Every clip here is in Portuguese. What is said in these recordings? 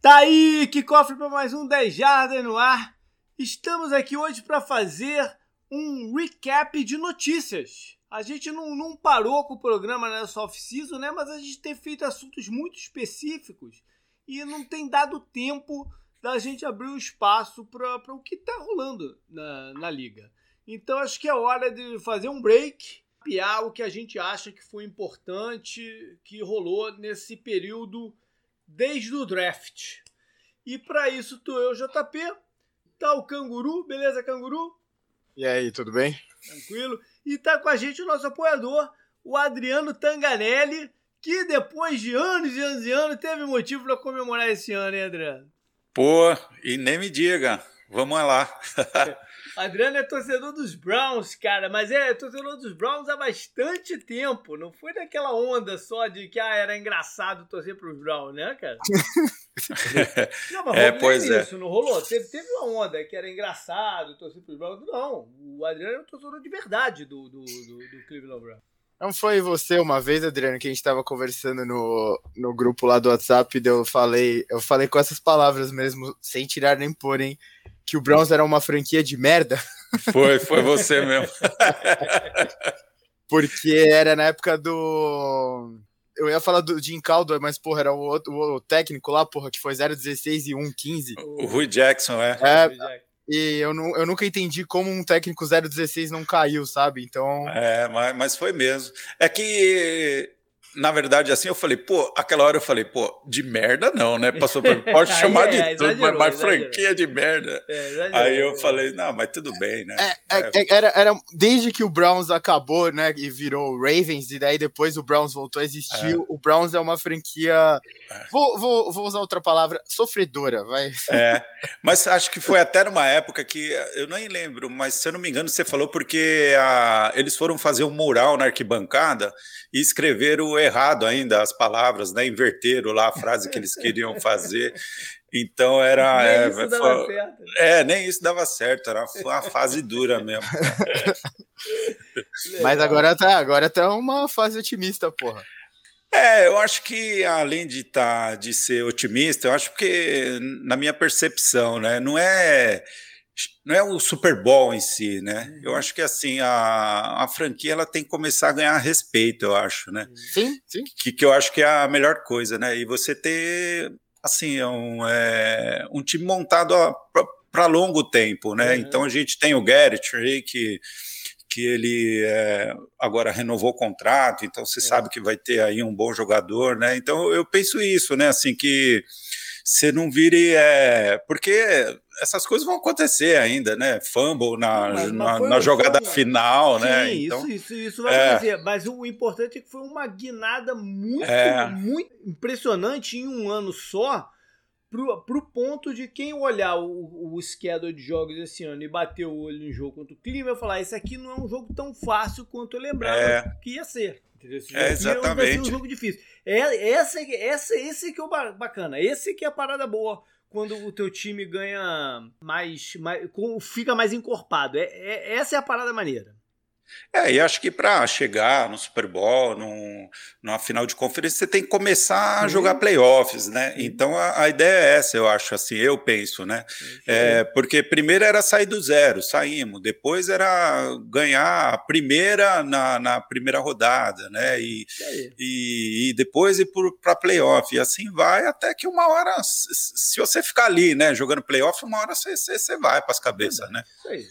Tá aí, que cofre para mais um 10 Jardas no ar. Estamos aqui hoje para fazer um recap de notícias. A gente não, não parou com o programa nessa off-season, né? Mas a gente tem feito assuntos muito específicos e não tem dado tempo da gente abrir o um espaço para o que está rolando na, na liga. Então acho que é hora de fazer um break, piar o que a gente acha que foi importante, que rolou nesse período desde o draft. E para isso tô eu, JP, tá o Canguru, beleza, Canguru? E aí, tudo bem? Tranquilo. E tá com a gente o nosso apoiador, o Adriano Tanganelli, que depois de anos e anos e anos teve motivo para comemorar esse ano, hein, Adriano? Pô, e nem me diga. Vamos lá. Adriano é torcedor dos Browns, cara, mas é torcedor dos Browns há bastante tempo. Não foi daquela onda só de que ah, era engraçado torcer para os Browns, né, cara? não, mas é, pois é. isso, não rolou. Teve, teve uma onda que era engraçado torcer para os Browns. Não, o Adriano é um torcedor de verdade do, do, do, do Cleveland Browns. Não foi você uma vez, Adriano, que a gente estava conversando no, no grupo lá do WhatsApp, e eu falei, eu falei com essas palavras mesmo, sem tirar nem pôr, hein? Que o Browns era uma franquia de merda. Foi, foi você mesmo. Porque era na época do. Eu ia falar do Jim Caldwell, mas, porra, era o, outro, o técnico lá, porra, que foi 0,16 e 1,15. O Rui Jackson, é. É, e eu, não, eu nunca entendi como um técnico 016 não caiu, sabe? Então. É, mas, mas foi mesmo. É que na verdade, assim, eu falei, pô, aquela hora eu falei, pô, de merda não, né? Passou por. Pode chamar é, de é, tudo, mas, mas franquia de merda. É, Aí eu falei, não, mas tudo bem, né? É, é, é, era, era, desde que o Browns acabou, né? E virou Ravens, e daí depois o Browns voltou a existir. O Browns é uma franquia. Vou, vou, vou usar outra palavra, sofredora, vai. É, mas acho que foi até numa época que eu nem lembro, mas se eu não me engano, você falou porque a, eles foram fazer um mural na arquibancada e escreveram errado ainda as palavras, né? Inverteram lá a frase que eles queriam fazer. Então era. Nem é, isso dava foi, certo. É, nem isso dava certo, era uma fase dura mesmo. Mas agora tá, agora tá uma fase otimista, porra. É, eu acho que além de tá, de ser otimista, eu acho que na minha percepção, né, não é não é o Super Bowl em si, né? Uhum. Eu acho que assim a, a franquia ela tem que começar a ganhar respeito, eu acho, né? Sim, sim. Que, que eu acho que é a melhor coisa, né? E você ter assim é um, é, um time montado para longo tempo, né? Uhum. Então a gente tem o Garrett aí que que ele é, agora renovou o contrato, então você é. sabe que vai ter aí um bom jogador, né? Então eu penso isso, né? Assim que você não vire. É, porque essas coisas vão acontecer ainda, né? Fumble na, mas, mas na, na jogada final, Sim, né? Então, isso, isso, isso vai é. acontecer. Mas o importante é que foi uma guinada muito, é. muito impressionante em um ano só. Pro, pro ponto de quem olhar o, o schedule de jogos esse ano e bater o olho no jogo contra o Clima, vai falar: esse aqui não é um jogo tão fácil quanto eu lembrava é. que ia ser. Entendeu? Esse é, exatamente. É um jogo difícil. É, essa, essa, esse que é o bacana. Esse que é a parada boa quando o teu time ganha mais, mais fica mais encorpado. É, é, essa é a parada maneira. É, e acho que para chegar no Super Bowl, num, numa final de conferência, você tem que começar a jogar playoffs, né? Então a, a, ideia é essa, eu acho, assim, eu penso, né? É, porque primeiro era sair do zero, saímos, depois era ganhar a primeira na, na primeira rodada, né? E, e, e, depois ir para playoff, e assim vai até que uma hora, se você ficar ali, né, jogando playoff, uma hora você, você, você vai para as cabeças, né?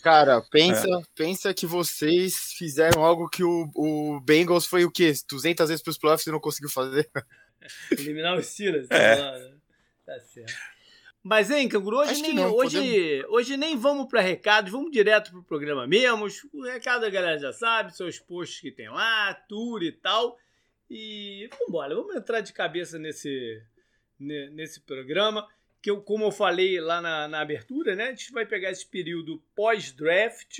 Cara, pensa, é. pensa que vocês fizeram algo que o, o Bengals foi o quê? 200 vezes para os playoffs e não conseguiu fazer. Eliminar os Steelers. É. Tá, tá certo. Mas, hein, Canguru, hoje, nem, não, hoje, hoje nem vamos para recados, vamos direto pro programa mesmo. O recado a galera já sabe, são os posts que tem lá, tour e tal. E vamos embora, vamos entrar de cabeça nesse, nesse programa. Que eu, como eu falei lá na, na abertura, né? A gente vai pegar esse período pós-draft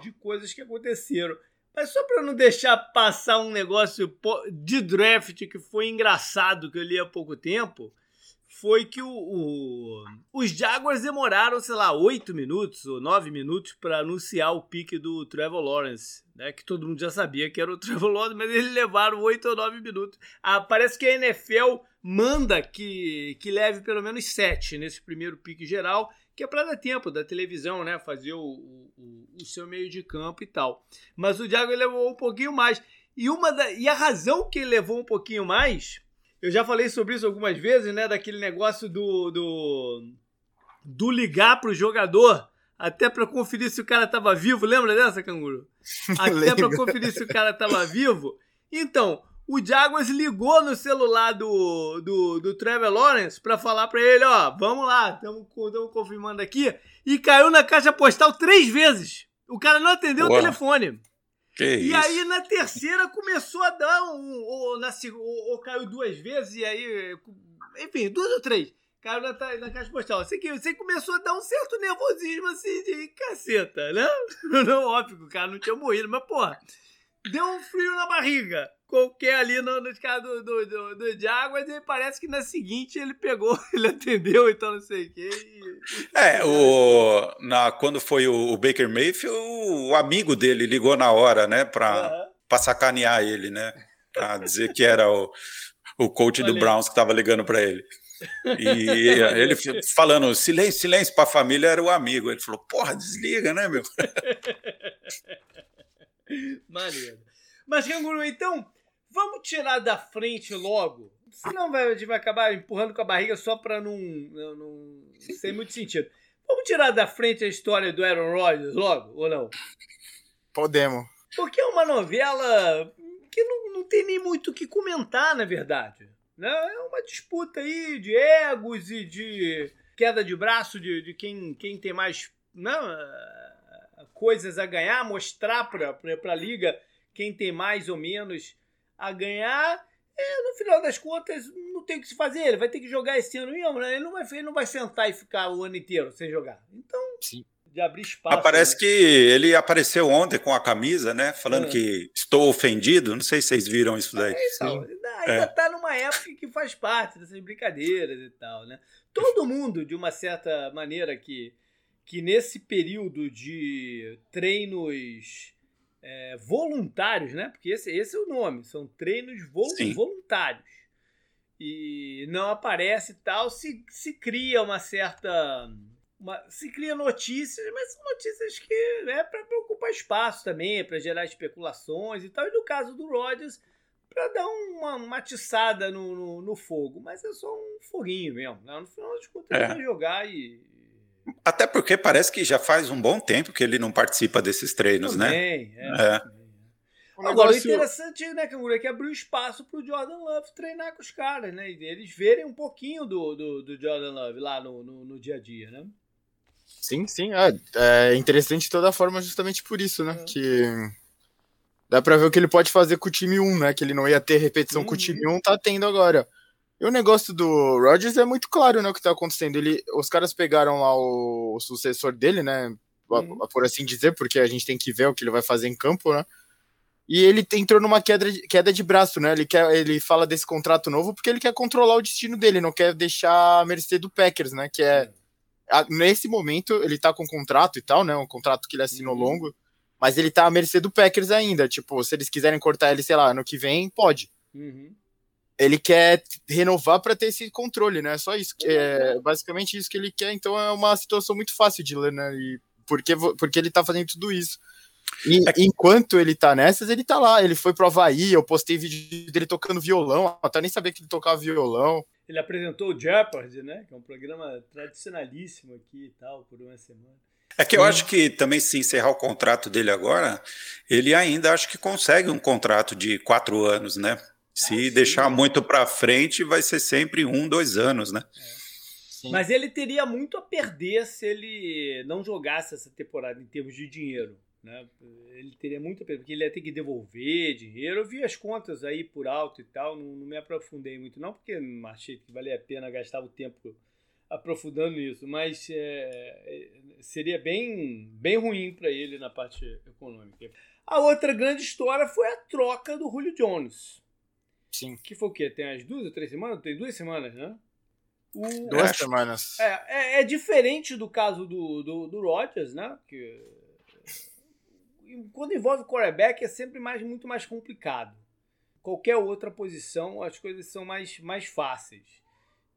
de coisas que aconteceram. Mas só para não deixar passar um negócio de draft que foi engraçado que eu li há pouco tempo, foi que o, o, os Jaguars demoraram, sei lá, oito minutos ou nove minutos para anunciar o pique do Trevor Lawrence, né? Que todo mundo já sabia que era o Trevor Lawrence, mas eles levaram oito ou nove minutos. Ah, parece que a NFL manda que, que leve pelo menos sete nesse primeiro pique geral, que é para dar tempo da televisão, né? Fazer o, o, o, seu meio de campo e tal. Mas o Jaguar levou um pouquinho mais. E, uma da, e a razão que ele levou um pouquinho mais eu já falei sobre isso algumas vezes, né? Daquele negócio do, do, do ligar pro jogador até para conferir se o cara tava vivo. Lembra dessa, canguru? Até para conferir se o cara tava vivo. Então, o Jaguars ligou no celular do, do, do Trevor Lawrence para falar para ele, ó, vamos lá, estamos confirmando aqui. E caiu na caixa postal três vezes. O cara não atendeu o telefone. Que e isso? aí na terceira começou a dar um. Ou, na, ou, ou caiu duas vezes, e aí. Enfim, duas ou três. Caiu na, na caixa postal. Você, que, você começou a dar um certo nervosismo assim de caceta, né? Não, óbvio que o cara não tinha morrido, mas porra, deu um frio na barriga qualquer ali no, no caso do, do, do, do Jaguars e parece que na seguinte ele pegou, ele atendeu, então não sei o quê. E... É, o, na, quando foi o, o, Baker Mayfield, o amigo dele ligou na hora, né, pra, uhum. pra sacanear ele, né, pra dizer que era o, o coach Olha. do Browns que tava ligando para ele. E ele falando silêncio, silêncio para a família era o amigo. Ele falou: Porra, desliga, né, meu? Maneiro. Mas, Canguru, então, Vamos tirar da frente logo. Senão vai, a gente vai acabar empurrando com a barriga só para não, não, não sem muito sentido. Vamos tirar da frente a história do Aaron Rodgers logo, ou não? Podemos. Porque é uma novela que não, não tem nem muito o que comentar, na verdade. Né? É uma disputa aí de egos e de queda de braço de, de quem, quem tem mais né, coisas a ganhar, mostrar para a liga quem tem mais ou menos a ganhar. É, no final das contas, não tem o que se fazer. Ele vai ter que jogar esse ano mesmo, né? Ele não vai, ele não vai sentar e ficar o ano inteiro sem jogar. Então, Sim. de abrir espaço. Ah, parece né? que ele apareceu ontem com a camisa, né? Falando é. que estou ofendido. Não sei se vocês viram isso daí. É, então, ainda é. tá numa época que faz parte dessas brincadeiras e tal, né? Todo mundo, de uma certa maneira, que, que nesse período de treinos é, voluntários, né? Porque esse, esse é o nome, são treinos Sim. voluntários. E não aparece tal, se, se cria uma certa. Uma, se cria notícias, mas são notícias que é para ocupar espaço também, para gerar especulações e tal. E no caso do Rodgers, para dar uma matiçada no, no, no, fogo. Mas é só um foguinho mesmo. Né? No final das contas, é. ele vai jogar e, até porque parece que já faz um bom tempo que ele não participa desses treinos, Também, né? É. é. O Agora, o interessante, né, Canguru, é que abriu espaço pro Jordan Love treinar com os caras, né? E eles verem um pouquinho do, do, do Jordan Love lá no, no, no, dia a dia, né? Sim, sim. É, é interessante de toda forma justamente por isso, né? É. Que dá pra ver o que ele pode fazer com o time 1, né? Que ele não ia ter repetição uhum. com o time 1, tá tendo agora. E o negócio do Rodgers é muito claro, né, o que tá acontecendo. Ele, os caras pegaram lá o, o sucessor dele, né, uhum. por assim dizer, porque a gente tem que ver o que ele vai fazer em campo, né. E ele entrou numa queda de, queda de braço, né? Ele, quer, ele fala desse contrato novo porque ele quer controlar o destino dele, não quer deixar a mercê do Packers, né? Que é. A, nesse momento, ele tá com um contrato e tal, né? Um contrato que ele assinou uhum. longo, mas ele tá à mercê do Packers ainda. Tipo, se eles quiserem cortar ele, sei lá, ano que vem, pode. Uhum ele quer renovar para ter esse controle, né? Só isso, é basicamente isso que ele quer. Então é uma situação muito fácil de ler, né? E porque, porque ele tá fazendo tudo isso. E é enquanto ele tá nessas, ele tá lá. Ele foi pro Havaí, eu postei vídeo dele tocando violão, até nem sabia que ele tocava violão. Ele apresentou o Jeopardy, né? Que é um programa tradicionalíssimo aqui e tal, por uma semana. É que eu acho que também se encerrar o contrato dele agora, ele ainda acho que consegue um contrato de quatro anos, né? Se ah, deixar muito para frente, vai ser sempre um, dois anos, né? É. Mas ele teria muito a perder se ele não jogasse essa temporada em termos de dinheiro. Né? Ele teria muito a perder, porque ele ia ter que devolver dinheiro. Eu vi as contas aí por alto e tal, não, não me aprofundei muito, não, porque não achei que valia a pena gastar o tempo aprofundando isso, mas é, seria bem, bem ruim para ele na parte econômica. A outra grande história foi a troca do Julio Jones. Sim. Que foi o quê? Tem as duas ou três semanas? Tem duas semanas, né? O, Duas semanas. É, é, é, diferente do caso do, do, do Rodgers, né? Que, quando envolve quarterback é sempre mais, muito mais complicado. Qualquer outra posição, as coisas são mais, mais fáceis.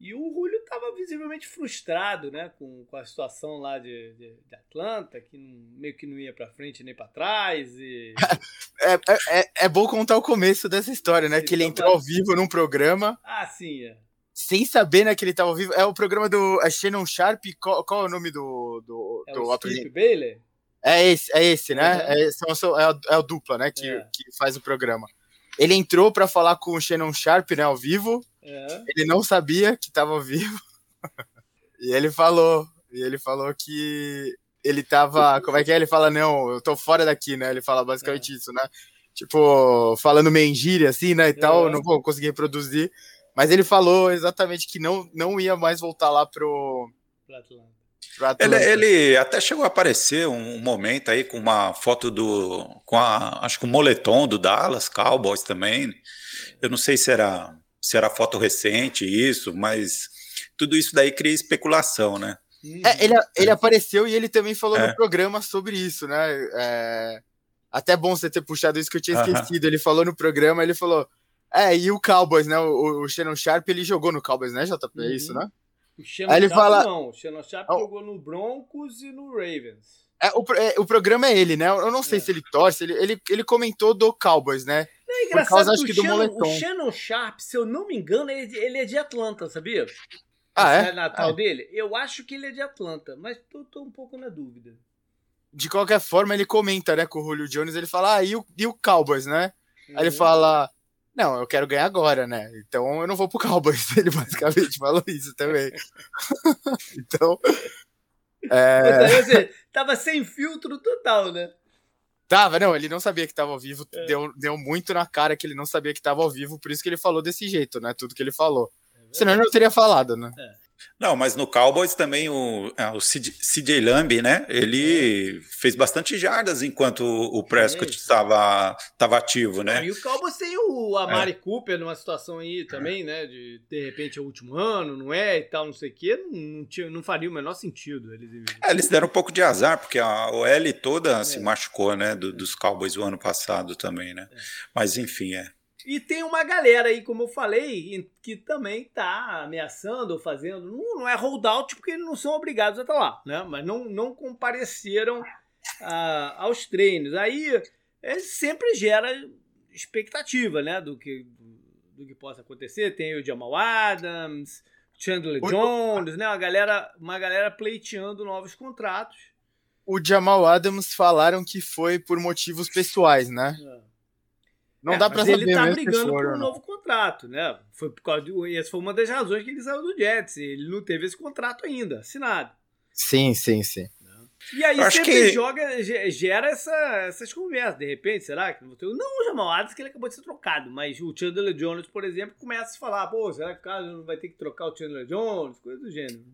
E o Julio estava visivelmente frustrado né, com, com a situação lá de, de, de Atlanta, que não, meio que não ia para frente nem para trás. E... É, é, é, é, bom contar o começo dessa história, né? que ele então entrou ao vivo num programa. Ah, sim, é. Sem saber né, que ele estava ao vivo. É o programa do é Shannon Sharp. Qual, qual é o nome do. do, é do o Skip Baylor? É esse, é esse, né? Uhum. É, são, é, é o dupla, né? Que, é. que faz o programa. Ele entrou para falar com o Shannon Sharp, né, ao vivo. É. Ele não sabia que estava vivo. e ele falou, e ele falou que ele tava, como é que é? Ele fala não, eu tô fora daqui, né? Ele fala basicamente é. isso, né? Tipo, falando mentira assim, né, e tal, é. não vou conseguir reproduzir, mas ele falou exatamente que não não ia mais voltar lá pro ele, ele, até chegou a aparecer um momento aí com uma foto do. com a, acho que o moletom do Dallas Cowboys também. Eu não sei se era, se era foto recente isso, mas tudo isso daí cria especulação, né? É, ele, ele apareceu e ele também falou é. no programa sobre isso, né? É, até bom você ter puxado isso que eu tinha esquecido. Uh -huh. Ele falou no programa, ele falou. É, e o Cowboys, né? O, o Shannon Sharp, ele jogou no Cowboys, né, JP? É isso, uhum. né? O Shannon Aí ele Sharp fala... não. O Shannon Sharp oh. jogou no Broncos e no Ravens. É, o, é, o programa é ele, né? Eu não sei é. se ele torce, ele, ele, ele comentou do Cowboys, né? Não, é engraçado Por causa, acho que, do Shannon, moletom. O Shannon Sharp, se eu não me engano, ele, ele é de Atlanta, sabia? Ah, é? é Natal ah, é. dele? Eu acho que ele é de Atlanta, mas tô, tô, um pouco na dúvida. De qualquer forma, ele comenta, né, com o Julio Jones, ele fala, ah, e o, e o Cowboys, né? Uhum. Aí ele uhum. fala, não, eu quero ganhar agora, né? Então eu não vou pro Cowboys. Ele basicamente falou isso também. então. É... Dizer, tava sem filtro total, né? Tava, não, ele não sabia que tava ao vivo. É. Deu, deu muito na cara que ele não sabia que tava ao vivo, por isso que ele falou desse jeito, né? Tudo que ele falou. É Senão ele não teria falado, né? É. Não, mas no Cowboys também o, é, o CJ Lamb, né? Ele é. fez bastante jardas enquanto o Prescott estava é ativo, né? E o Cowboys tem o Amari é. Cooper numa situação aí também, né? De de repente é o último ano, não é? E tal, não sei o quê. Não, tinha, não faria o menor sentido. Eles, é, eles deram um pouco de azar, porque a OL toda é. se machucou, né? Do, dos Cowboys o ano passado também, né? Mas enfim, é. E tem uma galera aí, como eu falei, que também está ameaçando ou fazendo. Não, não é holdout porque eles não são obrigados a estar lá, né? Mas não, não compareceram ah, aos treinos. Aí é, sempre gera expectativa, né? Do que, do, do, que possa acontecer. Tem o Jamal Adams, Chandler Jones, né? Uma galera, uma galera pleiteando novos contratos. O Jamal Adams falaram que foi por motivos pessoais, né? É. Não é, dá para saber ele tá brigando por um novo contrato, né? Foi por causa de, essa foi uma das razões que ele saiu do Jets. Ele não teve esse contrato ainda, assinado. Sim, sim, sim. E aí sempre que... joga, gera essa, essas conversas. De repente, será que não tem? Não o Jamal Adams, que ele acabou de ser trocado, mas o Chandler Jones, por exemplo, começa a se falar: pô, será que o cara não vai ter que trocar o Chandler Jones? Coisa do gênero.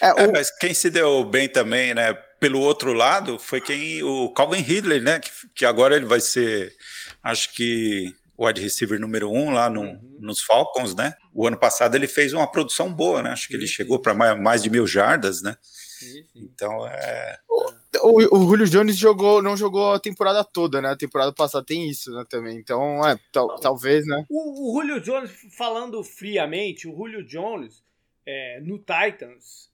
É, o... é, mas quem se deu bem também, né? Pelo outro lado, foi quem o Calvin Ridley, né? Que, que agora ele vai ser acho que o wide receiver número um lá no, uhum. nos Falcons, né? O ano passado ele fez uma produção boa, né? Acho que ele chegou para mais, mais, de mil jardas, né? Sim. Então é. O, o, Julio Jones jogou, não jogou a temporada toda, né? A temporada passada tem isso, né? Também. Então, é, tal, talvez, né? O, o, Julio Jones, falando friamente, o Julio Jones é, no Titans,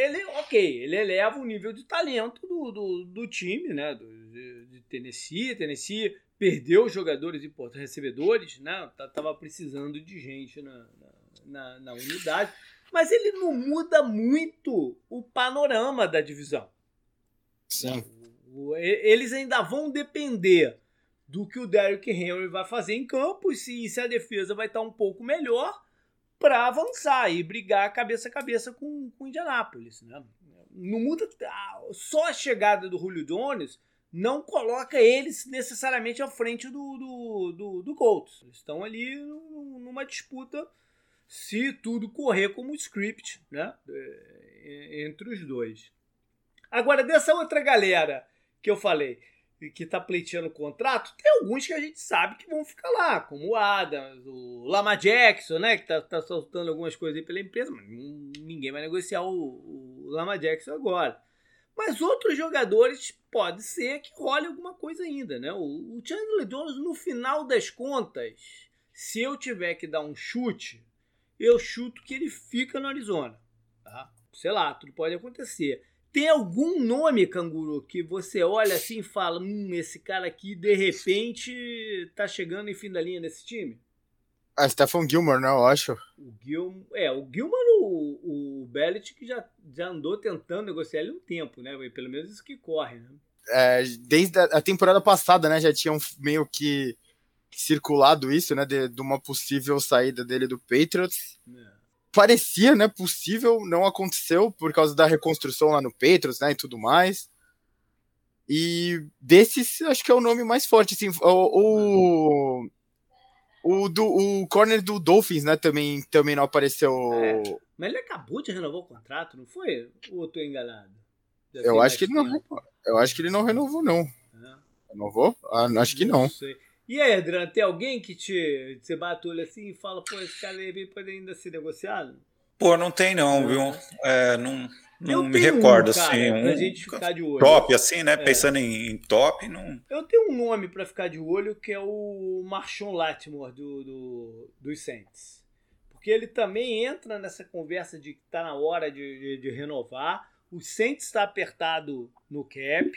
ele, ok, ele eleva o nível de talento do, do, do time, né? Do, de, de Tennessee. Tennessee perdeu jogadores importantes, recebedores, né? Tava precisando de gente na, na, na, unidade. Mas ele não muda muito o panorama da divisão. Sim. Eles ainda vão depender do que o Derrick Henry vai fazer em campo e se, se a defesa vai estar um pouco melhor para avançar e brigar cabeça a cabeça com o Indianápolis. Né? Não muda só a chegada do Julio Jones não coloca eles necessariamente à frente do, do, do, do Colts. Eles estão ali numa disputa se tudo correr como script, né? É, entre os dois. Agora, dessa outra galera que eu falei, que está pleiteando o contrato, tem alguns que a gente sabe que vão ficar lá, como o Adams, o Lama Jackson, né, que está tá soltando algumas coisas aí pela empresa, mas ninguém vai negociar o, o Lama Jackson agora. Mas outros jogadores pode ser que role alguma coisa ainda, né? O, o Chandler Jones, no final das contas, se eu tiver que dar um chute, eu chuto que ele fica no Arizona. Tá? Sei lá, tudo pode acontecer. Tem algum nome, canguru, que você olha assim e fala: hum, esse cara aqui de repente tá chegando em fim da linha nesse time? Ah, Stephen Gilmore, né? Eu acho. O Gilmore, é, o Gilmore, o, o Bellet já, já andou tentando negociar ele um tempo, né? Pelo menos isso que corre, né? É, desde a temporada passada, né? Já tinham meio que circulado isso, né? De, de uma possível saída dele do Patriots. É parecia, né, possível, não aconteceu por causa da reconstrução lá no Patriots, né, e tudo mais. E desses, acho que é o nome mais forte, assim, o, o, o, do, o corner do Dolphins, né, também, também não apareceu. É, mas ele acabou de renovar o contrato, não foi? Ou eu tô enganado? Eu acho que ele não, eu acho que ele não renovou, não. É. Renovou? Ah, acho que não. não. E aí, Adriano, tem alguém que te você bate o olho assim e fala, pô, esse cara aí pode ainda ser negociado? Pô, não tem não, viu? É, não não me recordo um, cara, assim. Um, gente ficar de olho. Top, assim, né? É. Pensando em, em, top, não. Eu tenho um nome para ficar de olho que é o Marshon Lattimore do, do, dos Saints. Porque ele também entra nessa conversa de que tá na hora de, de, de renovar. O Saints está apertado no cap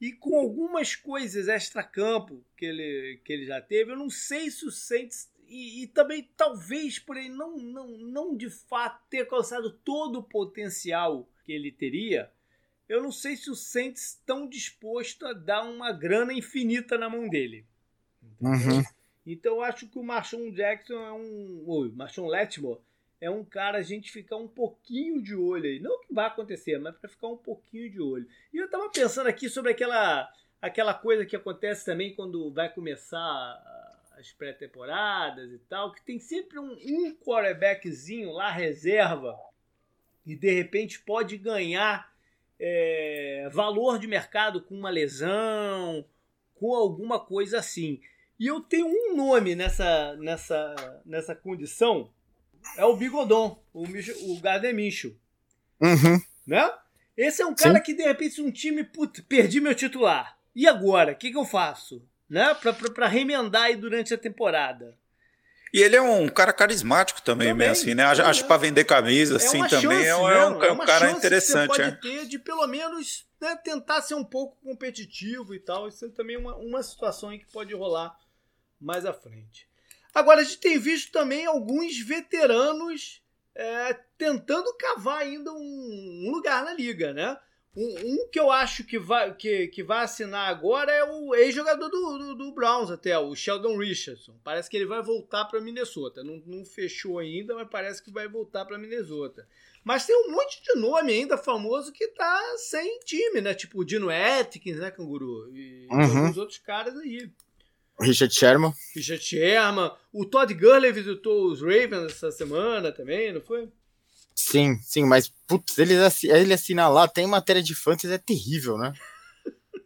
e com algumas coisas extra-campo que ele, que ele já teve, eu não sei se o Saints. E, e, também talvez por ele não, não, não de fato ter alcançado todo o potencial que ele teria, eu não sei se o Saints estão disposto a dar uma grana infinita na mão dele. Uhum. Então eu acho que o Marshawn Jackson é um. Oi, Marshawn Letmore é um cara a gente ficar um pouquinho de olho aí. Não que vai acontecer, mas para ficar um pouquinho de olho. E eu tava pensando aqui sobre aquela, aquela coisa que acontece também quando vai começar as pré-temporadas e tal, que tem sempre um, um quarterbackzinho lá, reserva, e de repente pode ganhar é, valor de mercado com uma lesão, com alguma coisa assim. E eu tenho um nome nessa, nessa, nessa condição é o Bigodon, o, Micho, o Gardner Minshew. Uhum. Né? Esse é um cara Sim. que, de repente, um time, putz, perdi meu titular. E agora? O que, que eu faço? Né? Pra, pra, pra remendar aí durante a temporada. E ele é um cara carismático também, também assim, né? Acho, acho para vender camisa, é assim, também chance, é, um, é um, é um cara interessante. Que você pode é. ter de pelo menos né, tentar ser um pouco competitivo e tal. Isso é também uma, uma situação que pode rolar mais à frente. Agora, a gente tem visto também alguns veteranos é, tentando cavar ainda um, um, lugar na liga, né? Um, um, que eu acho que vai, que, que vai assinar agora é o ex-jogador do, do, do, Browns até, o Sheldon Richardson. Parece que ele vai voltar para Minnesota. Não, não fechou ainda, mas parece que vai voltar para Minnesota. Mas tem um monte de nome ainda famoso que tá sem time, né? Tipo o Dino Atkins, né, Canguru? E uhum. alguns outros caras aí. Richard Sherman. Richard Sherman. O Todd Gurley visitou os Ravens essa semana também, não foi? Sim, sim, mas putz, ele, ele assinar lá, tem matéria de fantasy, é terrível, né?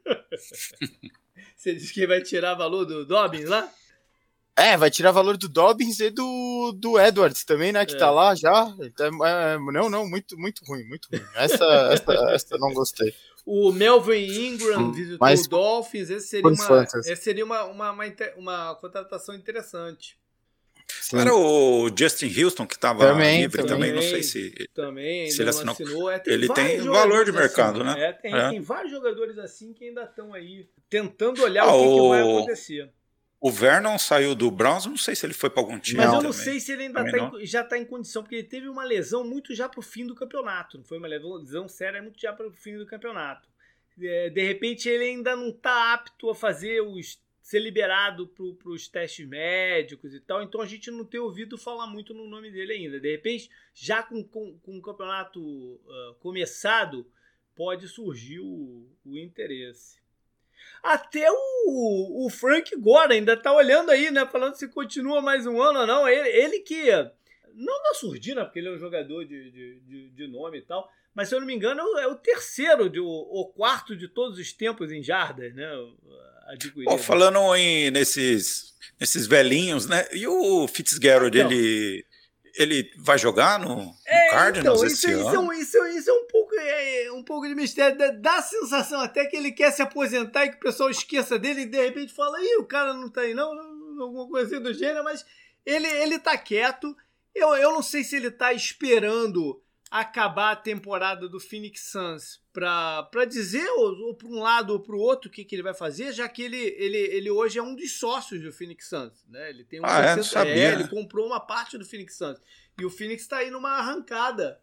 Você diz que vai tirar valor do Dobbins lá? É, vai tirar valor do Dobbins e do, do Edwards também, né? Que é. tá lá já. Então, é, não, não, muito, muito ruim, muito ruim. Essa, essa, essa não gostei. O Melvin Ingram visitou Mas, o Dolphins. Esse seria, uma, esse seria uma, uma, uma, uma contratação interessante. Sim. Era o Justin Houston que estava livre também, também, não sei se, também, se ele assinou. assinou. É, tem ele tem valor de mercado, assim, né? É, tem, é. tem, vários jogadores assim que ainda estão aí tentando olhar ah, o, que, que, vai acontecer. O Vernon saiu do Browns, não sei se ele foi para algum time. Mas eu não também. sei se ele ainda tá em, já está em condição, porque ele teve uma lesão muito já para o fim do campeonato. Não foi uma lesão séria, muito já para o fim do campeonato. É, de repente ele ainda não está apto a fazer os ser liberado para os testes médicos e tal, então a gente não tem ouvido falar muito no nome dele ainda. De repente, já com, com, com o campeonato uh, começado, pode surgir o, o interesse. Até o, o Frank Gore ainda tá olhando aí, né? Falando se continua mais um ano ou não. Ele, ele que não da surdina, porque ele é um jogador de, de, de, nome e tal, mas se eu não me engano é o terceiro, de, o, quarto de todos os tempos em jardas, né? Pô, falando em, nesses, nesses velhinhos, né? E o Fitzgerald, então, ele ele vai jogar no, no é, Cardinals então, esse isso, ano? Isso, é isso, isso é um é, um pouco de mistério. Dá, dá a sensação até que ele quer se aposentar e que o pessoal esqueça dele e de repente fala, ih, o cara não tá aí não, alguma coisa assim do gênero, mas ele, ele tá quieto. Eu, eu não sei se ele tá esperando acabar a temporada do Phoenix Suns para dizer ou, ou para um lado ou para o outro o que, que ele vai fazer, já que ele, ele, ele hoje é um dos sócios do Phoenix Suns. Né? Ele tem um ah, é? Sabia. É, ele comprou uma parte do Phoenix Suns. E o Phoenix está aí numa arrancada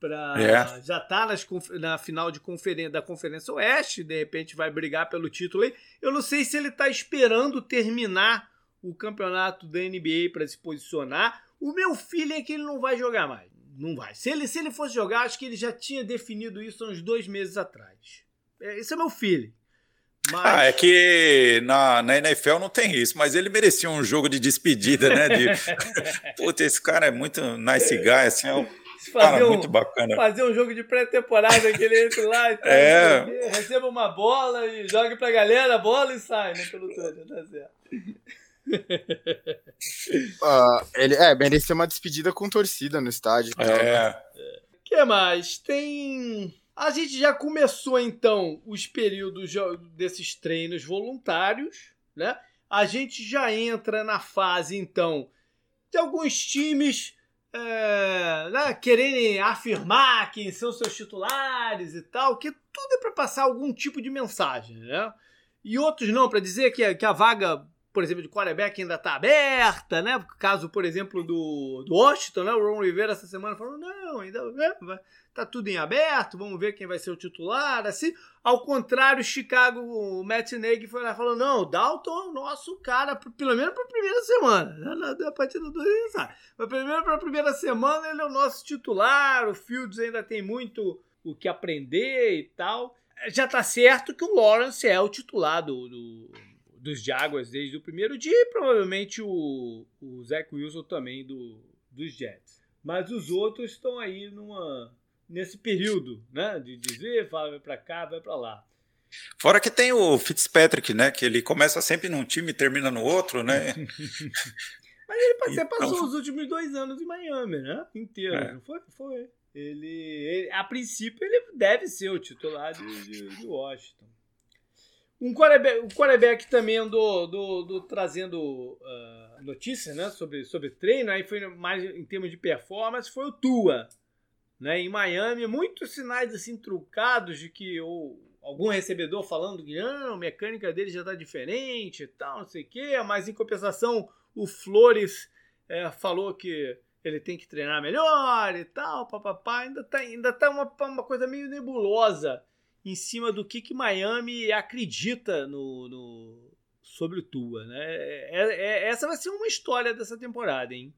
para é. já tá nas, na final de conferência da Conferência Oeste, de repente vai brigar pelo título aí. Eu não sei se ele está esperando terminar o campeonato da NBA para se posicionar. O meu filho é que ele não vai jogar mais não vai. Se ele, se ele fosse jogar, acho que ele já tinha definido isso uns dois meses atrás. É, esse é meu filho. Mas... Ah, é que na, na NFL não tem isso, mas ele merecia um jogo de despedida, né? De... Puta, esse cara é muito nice guy, assim, é um cara um, muito bacana. Fazer um jogo de pré-temporada que ele entre lá e tal, é. receba uma bola e jogue pra galera a bola e sai, né? Pelo todo, tá certo uh, ele, é, merecia uma despedida com torcida no estádio. É. O que mais? Tem. A gente já começou então os períodos desses treinos voluntários, né? A gente já entra na fase então de alguns times é, né, quererem afirmar quem são seus titulares e tal, que tudo é para passar algum tipo de mensagem, né? E outros não, para dizer que, que a vaga por exemplo, de quarterback ainda está aberta, né? Caso, por exemplo, do, do Washington, né? O Ron Rivera essa semana falou: não, ainda tá tudo em aberto, vamos ver quem vai ser o titular. Assim, ao contrário, Chicago, o Matt Nagy foi lá e falou: não, o Dalton é o nosso cara, pelo menos para a primeira semana. A partir do dois ele sabe. Mas primeiro para a primeira semana ele é o nosso titular. O Fields ainda tem muito o que aprender e tal. Já tá certo que o Lawrence é o titular do, do dos Jaguars desde o primeiro dia e provavelmente o, o Zach Wilson também do, dos Jets. Mas os outros estão aí numa, nesse período, né? De dizer, fala, vai para cá, vai para lá. Fora que tem o Fitzpatrick, né? Que ele começa sempre num time e termina no outro, né? Mas ele então... passou os últimos dois anos em Miami, né? Inteiro, é. não foi? Foi. Ele, ele, a princípio, ele deve ser o titular de, de, de Washington. Um quarterback, um quarterback também andou do, do, trazendo uh, notícias né, sobre, sobre treino, aí foi mais em termos de performance, foi o Tua. Né, em Miami, muitos sinais assim trucados de que ou, algum recebedor falando que a mecânica dele já está diferente e tal, não sei o quê, mas em compensação o Flores é, falou que ele tem que treinar melhor e tal, papapá, ainda está ainda tá uma, uma coisa meio nebulosa em cima do que, que Miami acredita no, no sobre o Tua, né? É, é, essa vai ser uma história dessa temporada, hein?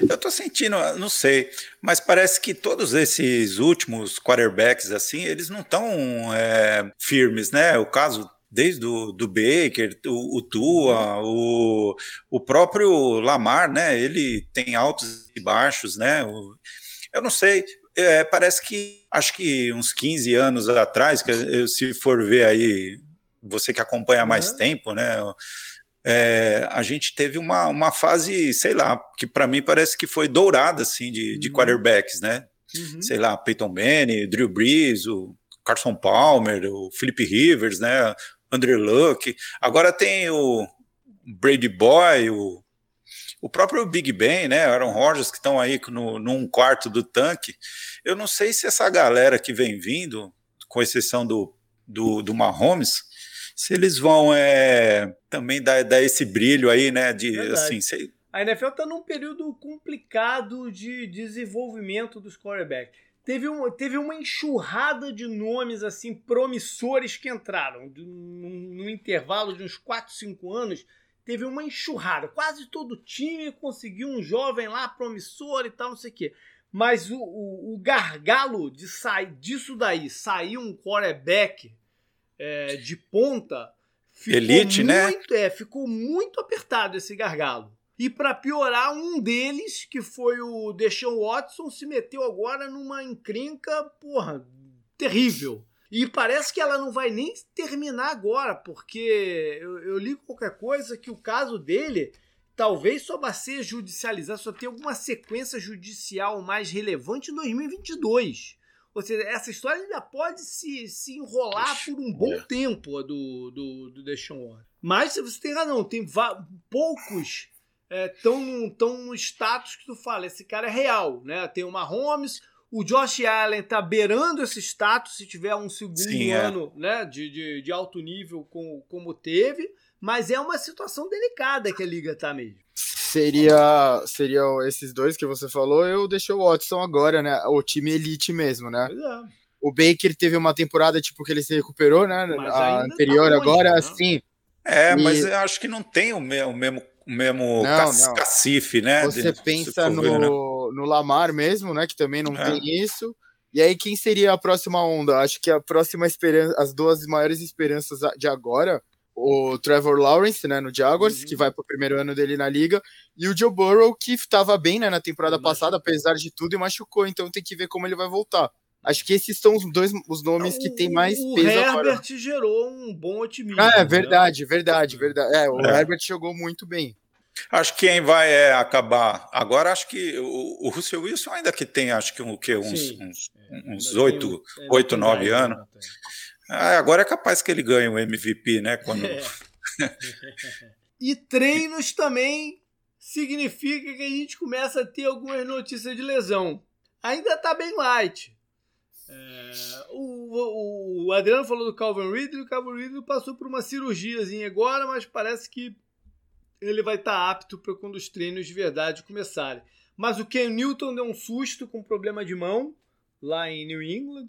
Eu tô sentindo, não sei, mas parece que todos esses últimos quarterbacks, assim, eles não estão é, firmes, né? O caso desde o do Baker, o, o Tua, o, o próprio Lamar, né? Ele tem altos e baixos, né? O, eu não sei, é, parece que acho que uns 15 anos atrás, que se for ver aí, você que acompanha mais uhum. tempo, né? É, a gente teve uma, uma fase, sei lá, que para mim parece que foi dourada assim de, uhum. de quarterbacks, né? Uhum. Sei lá, Peyton Manning, Drew Brees, o Carson Palmer, o Philip Rivers, né? Andrew Luck. Agora tem o Brady Boy, o o próprio Big Ben, né, Aaron Rodgers, que estão aí no, num quarto do tanque, eu não sei se essa galera que vem vindo, com exceção do, do, do Mahomes, se eles vão é, também dar, dar esse brilho aí, né, de Verdade. assim, sei... A NFL está num período complicado de desenvolvimento dos quarterbacks. Teve, um, teve uma enxurrada de nomes assim promissores que entraram. no intervalo de uns 4, 5 anos, teve uma enxurrada. Quase todo time conseguiu um jovem lá promissor e tal, não sei o quê. Mas o, o, o gargalo de sair disso daí, sair um quarterback é, de ponta, Elite, né? muito, né? É, ficou muito apertado esse gargalo. E para piorar, um deles, que foi o Deshaun Watson, se meteu agora numa encrenca, porra, terrível. E parece que ela não vai nem terminar agora, porque eu, eu li qualquer coisa que o caso dele talvez só vá ser judicializado, só ter alguma sequência judicial mais relevante em 2022. Ou seja, essa história ainda pode se, se enrolar por um bom é. tempo do, do, do Deshaun Watson. Mas você tem razão, tem poucos estão é, tão no status que tu fala, esse cara é real, né? Tem o Mahomes, o Josh Allen tá beirando esse status se tiver um segundo Sim, é. ano é. né, de, de, de, alto nível como, como teve, mas é uma situação delicada que a liga tá mesmo. Seria, seria esses dois que você falou, eu deixei o Watson agora, né? O time elite mesmo, né? É. O Baker teve uma temporada tipo que ele se recuperou, né? Mas a tá anterior tá longe, agora, né? sim. É, e... mas eu acho que não tem o mesmo, o mesmo o mesmo não, não. cacife, né? Você de, pensa no, né? no Lamar mesmo, né? Que também não é. tem isso. E aí, quem seria a próxima onda? Acho que a próxima esperança, as duas maiores esperanças de agora, o Trevor Lawrence, né, no Jaguars, uhum. que vai pro primeiro ano dele na liga, e o Joe Burrow, que estava bem, né, na temporada passada, apesar de tudo, e machucou, então tem que ver como ele vai voltar. Acho que esses são os dois os nomes que tem mais o peso Herbert agora. gerou um bom otimismo. Ah, é verdade, né? verdade, verdade. É, o é. Herbert jogou muito bem. Acho que quem vai é acabar. Agora, acho que o, o Russell Wilson, ainda que tem, acho que, um, que uns, uns, é, uns 8, 8, 9 anos. Ah, agora é capaz que ele ganhe o um MVP, né? Quando... É. e treinos também significa que a gente começa a ter algumas notícias de lesão. Ainda tá bem light. É, o, o, Adriano falou do Calvin Ridley, o Calvin Ridley passou por uma cirurgiazinha agora, mas parece que ele vai estar tá apto para quando os treinos de verdade começarem. Mas o Ken Newton deu um susto com problema de mão lá em New England.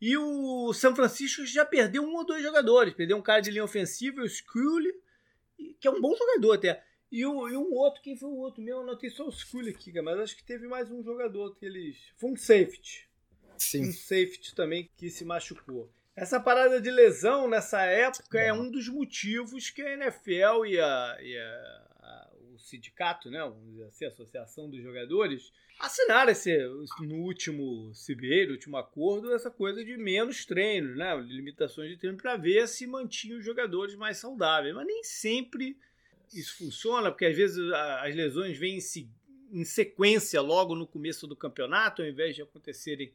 E o São Francisco já perdeu um ou dois jogadores. Perdeu um cara de linha ofensiva, o Skrull, que é um bom jogador até. E, o, e um outro, quem foi o outro? Meu, eu anotei só o Skrull aqui, mas acho que teve mais um jogador que eles. Foi um safety. Sim. um safety também que se machucou. Essa parada de lesão nessa época é um dos motivos que a NFL e, a, e a, a, o sindicato, né, assim, a Associação dos Jogadores, assinaram esse, no último CBA, no último acordo, essa coisa de menos treinos, né, limitações de treino para ver se mantinha os jogadores mais saudáveis. Mas nem sempre isso funciona, porque às vezes as lesões vêm em sequência logo no começo do campeonato, ao invés de acontecerem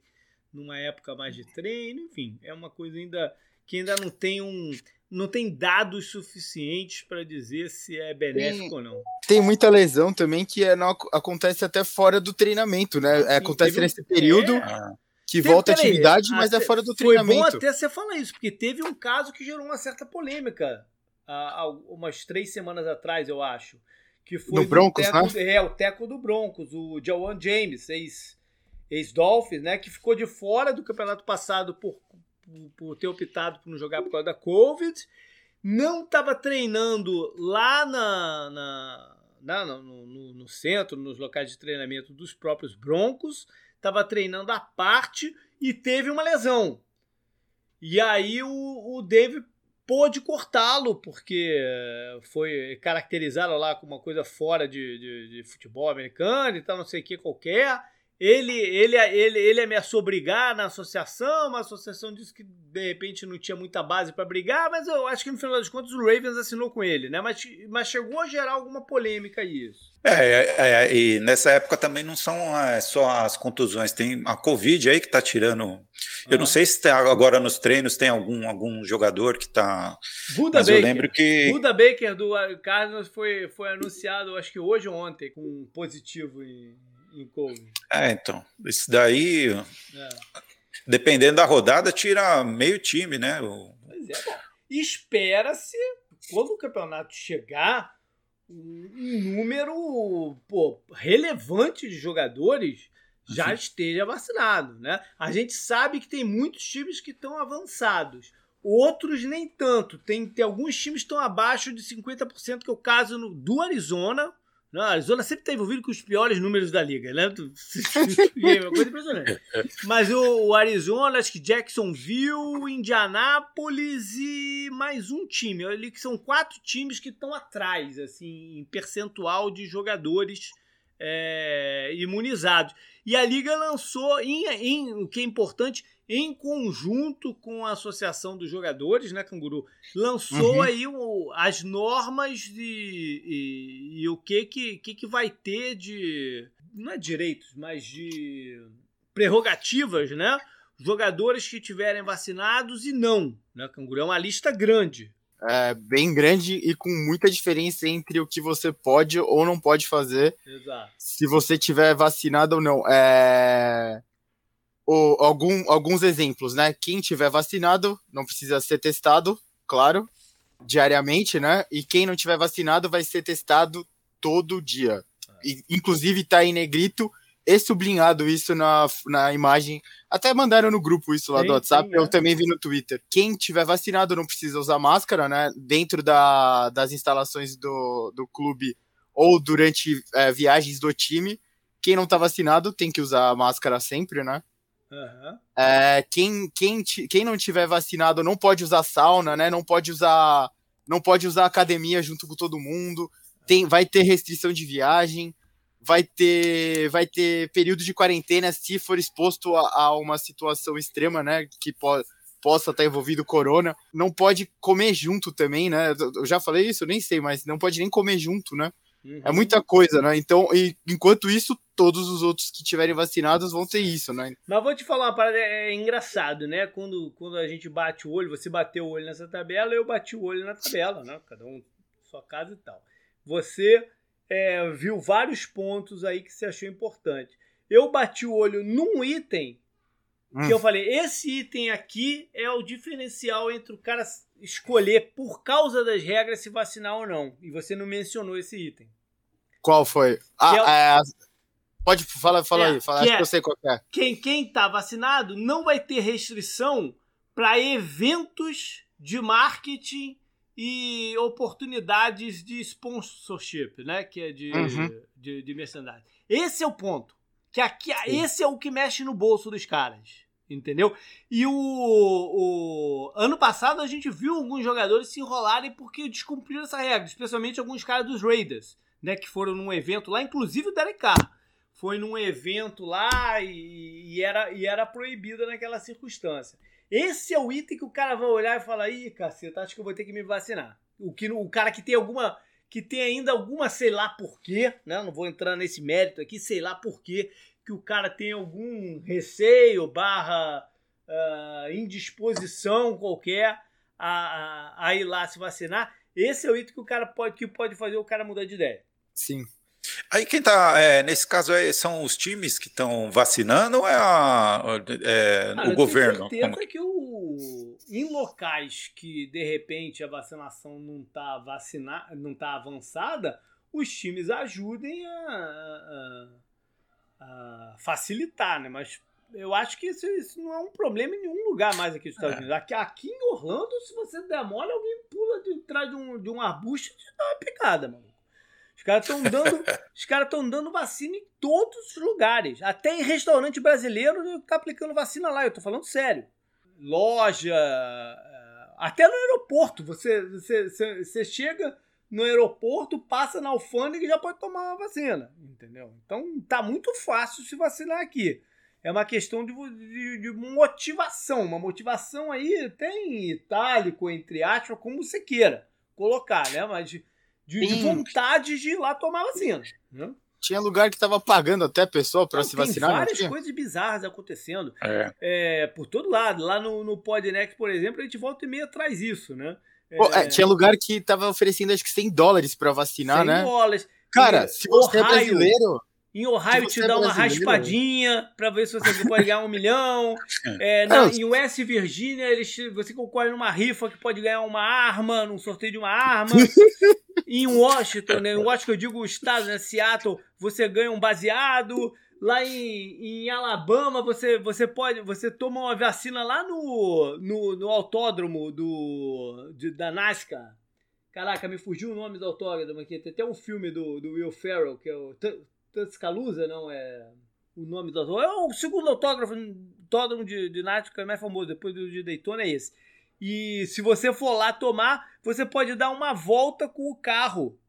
numa época mais de treino, enfim, é uma coisa ainda que ainda não tem um não tem dados suficientes para dizer se é benéfico tem, ou não. Tem muita lesão também que é, não, acontece até fora do treinamento, né? É, acontece nesse um, período é, que teve, volta à atividade, mas é fora do treinamento. Foi bom até você falar isso, porque teve um caso que gerou uma certa polêmica há umas três semanas atrás, eu acho. Que foi no Broncos, teco, né? É, o teco do Broncos, o Jawan James, ex ex-Dolphins, né, que ficou de fora do campeonato passado por, por, por ter optado por não jogar por causa da Covid, não estava treinando lá na, na, na no, no, no, centro, nos locais de treinamento dos próprios Broncos, estava treinando à parte e teve uma lesão. E aí o, o Dave pôde cortá-lo, porque foi caracterizado lá como uma coisa fora de, de, de futebol americano e tal, não sei o que qualquer. Ele, ele, ele, ele ameaçou brigar na associação, a associação disse que de repente não tinha muita base para brigar, mas eu acho que no final das contas o Ravens assinou com ele, né? Mas, mas chegou a gerar alguma polêmica isso. É, é, é e nessa época também não são é, só as contusões, tem a Covid aí que tá tirando. Eu não sei se tem, agora nos treinos tem algum, algum jogador que tá. Buda mas Baker. eu lembro que. Buda Baker do Cardinals foi, foi anunciado, acho que hoje ou ontem, com positivo em em É, então. Isso daí, é. dependendo da rodada, tira meio time, né? Pois é, bom. Espera-se, quando o campeonato chegar, um número pô, relevante de jogadores já esteja vacinado, né? A gente sabe que tem muitos times que estão avançados. Outros nem tanto. Tem, tem alguns times que estão abaixo de 50%, que é o caso no, do Arizona, Não, a Arizona sempre está envolvido com os piores números da liga, né? É uma coisa impressionante. Mas o, o, Arizona, acho que Jacksonville, Indianápolis e mais um time. Ali que são quatro times que estão atrás, assim, em percentual de jogadores é, imunizados. E a liga lançou, em, em, o que é importante, em conjunto com a Associação dos Jogadores, né, Canguru, lançou uhum. aí o, as normas de, e, e, o que, que, que, vai ter de. Não é direitos, mas de prerrogativas, né? Jogadores que tiverem vacinados e não. Né, Canguru? É uma lista grande. É, bem grande e com muita diferença entre o que você pode ou não pode fazer. Exato. Se você tiver vacinado ou não. É o, algum, alguns exemplos, né? Quem tiver vacinado não precisa ser testado, claro, diariamente, né? E quem não tiver vacinado vai ser testado todo dia. E, inclusive tá em negrito e sublinhado isso na, na imagem. Até mandaram no grupo isso lá sim, do WhatsApp, sim, é. eu também vi no Twitter. Quem tiver vacinado não precisa usar máscara, né? Dentro da, das instalações do, do clube ou durante é, viagens do time. Quem não tá vacinado tem que usar máscara sempre, né? Uhum. É, quem, quem, quem não tiver vacinado não pode usar sauna, né? Não pode usar, não pode usar academia junto com todo mundo. Tem, vai ter restrição de viagem, vai ter, vai ter período de quarentena se for exposto a, a uma situação extrema, né? Que pode possa estar envolvido corona. Não pode comer junto também, né? Eu já falei isso, eu nem sei, mas não pode nem comer junto, né? Uhum. É muita coisa, né? Então, e, enquanto isso, todos os outros que tiverem vacinados vão ter isso, né? Mas vou te falar uma parada, é, é engraçado, né? Quando, quando a gente bate o olho, você bateu o olho nessa tabela, eu bati o olho na tabela, né? Cada um sua casa e tal. Você é, viu vários pontos aí que você achou importante. Eu bati o olho num item hum. que eu falei, esse item aqui é o diferencial entre o cara escolher por causa das regras se vacinar ou não. E você não mencionou esse item. Qual foi? Ah, é, é, pode falar, fala é, aí, fala, que acho é, que eu sei qual é. Quem quem tá vacinado não vai ter restrição para eventos de marketing e oportunidades de sponsorship, né, que é de uhum. de, de merchandising. Esse é o ponto. Que aqui, esse é o que mexe no bolso dos caras entendeu? E o, o, ano passado a gente viu alguns jogadores se enrolarem porque descumpriram essa regra, especialmente alguns caras dos Raiders, né, que foram num evento lá, inclusive o Derek Carr foi num evento lá e, e era, e era proibida naquela circunstância. Esse é o item que o cara vai olhar e falar: ih, caceta, acho que eu vou ter que me vacinar. O, que, o cara que tem alguma. que tem ainda alguma, sei lá porquê, né? Não vou entrar nesse mérito aqui, sei lá porquê, que o cara tem algum receio barra uh, indisposição qualquer a, a, a, ir lá se vacinar, esse é o item que o cara pode, que pode fazer o cara mudar de ideia. Sim. Aí quem tá, é, nesse caso, é, são os times que estão vacinando ou é, a, é ah, o governo? Tenho certeza que o, em locais que, de repente, a vacinação não está vacina, não tá avançada, os times ajudem a, a facilitar, né? Mas eu acho que isso, isso, não é um problema em nenhum lugar mais aqui nos Estados é. Unidos. Aqui, aqui em Orlando, se você demora, alguém pula de trás de um, de um arbusto e te dá uma picada, mano. Os caras estão dando, os estão dando vacina em todos os lugares. Até em restaurante brasileiro tá aplicando vacina lá. Eu tô falando sério. Loja, eh, até no aeroporto. Você, você, você, você chega no aeroporto, passa na alfândega e já pode tomar uma vacina, entendeu? Então tá muito fácil se vacinar aqui. É uma questão de, de, de motivação, uma motivação aí tem itálico, entre aspas, como você queira colocar, né? Mas de, de, de vontade de ir lá tomar vacina. Né? Tinha lugar que tava pagando até a pessoa para se vacinar. Tem várias coisas bizarras acontecendo é. É, por todo lado. Lá no, no Podnext, por exemplo, a gente volta e meia traz isso, né? Pô, é, tinha lugar que tava oferecendo acho que 100 dólares para vacinar, 100 né? dólares. Cara, se você é Ohio, é brasileiro. Em Ohio te dá é uma raspadinha para ver se você pode ganhar um milhão. É, na, em West Virginia, eles, você concorre numa rifa que pode ganhar uma arma, num sorteio de uma arma. em Washington, né? Em Washington, eu digo o estado, né? Seattle, você ganha um baseado lá em, em Alabama você, você pode você toma uma vacina lá no, no, no autódromo do de, da NASCAR Caraca, me fugiu o nome do autódromo aqui. Tem até um filme do, do Will Ferrell, que é o Tuscaloosa, não é? O nome do autódromo. É o segundo autógrafo, autódromo de, de é mais famoso, depois do de Daytona é esse. E se você for lá tomar, você pode dar uma volta com o carro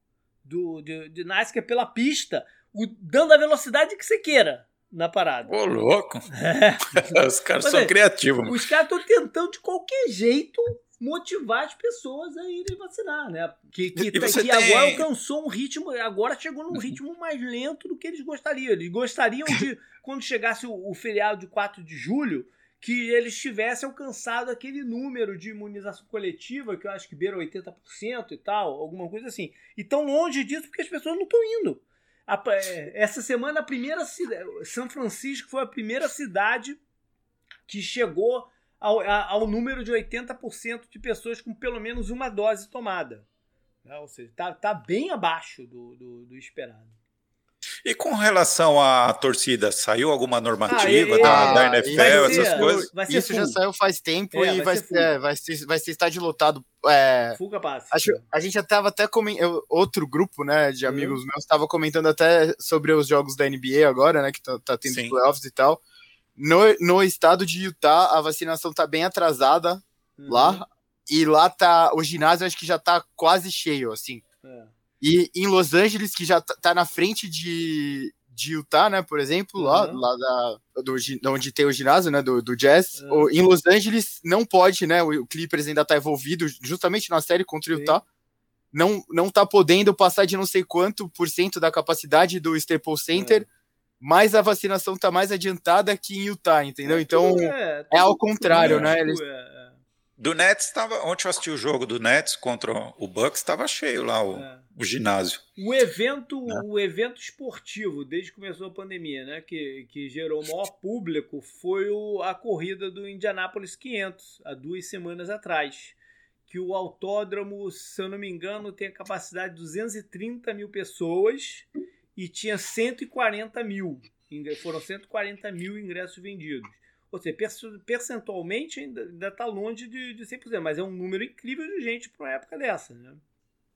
do, de, de NASCAR pela pista, o, dando a velocidade que você queira na parada. Ô, louco! É. Os caras são é, criativos. Os caras estão tentando de qualquer jeito motivar as pessoas a irem vacinar, né? Que, que, que tem... agora alcançou um ritmo, agora chegou num ritmo mais lento do que eles gostariam. Eles gostariam de, quando chegasse o, o feriado de 4 de julho, que eles tivessem alcançado aquele número de imunização coletiva, que eu acho que beira 80% e tal, alguma coisa assim. E tão longe disso porque as pessoas não estão indo. A, é, essa semana, a primeira cidade, São Francisco foi a primeira cidade que chegou ao, ao número de 80% de pessoas com pelo menos uma dose tomada. Né? Ou seja, está tá bem abaixo do, do, do esperado. E com relação à torcida, saiu alguma normativa ah, da, da, NFL, ser, essas coisas? Isso full. já saiu faz tempo é, e vai, vai, ser, é, vai, ser, vai ser estádio lotado. É, Fuga passe. Acho, a gente já estava até comentando, outro grupo né, de amigos uhum. meus estava comentando até sobre os jogos da NBA agora, né? Que tá, tá tendo Sim. playoffs e tal. No, no estado de Utah, a vacinação tá bem atrasada uhum. lá. E lá tá. O ginásio acho que já tá quase cheio, assim. É. E em Los Angeles, que já tá, tá na frente de, de Utah, né, por exemplo, uhum. lá, lá da, do, onde tem o ginásio, né, do, do Jazz. Uhum. Em Los Angeles não pode, né, o Clippers ainda tá envolvido justamente na série contra o Utah. Não, não tá podendo passar de não sei quanto por cento da capacidade do Staples Center, uhum. mas a vacinação tá mais adiantada que em Utah, entendeu? É, então é, é ao contrário, né? Eles, é, é. Do Nets estava. Ontem eu assisti o jogo do Nets contra o Bucks, estava cheio lá o, é. o, ginásio. O evento, é. o evento esportivo, desde que começou a pandemia, né? Que, que gerou o maior público, foi o, a corrida do Indianapolis 500, há duas semanas atrás. Que o autódromo, se eu não me engano, tem a capacidade de 230 mil pessoas e tinha 140 mil. Foram 140 mil ingressos vendidos. Ou seja, percentualmente ainda está longe de, de 100%, mas é um número incrível de gente para uma época dessa, né?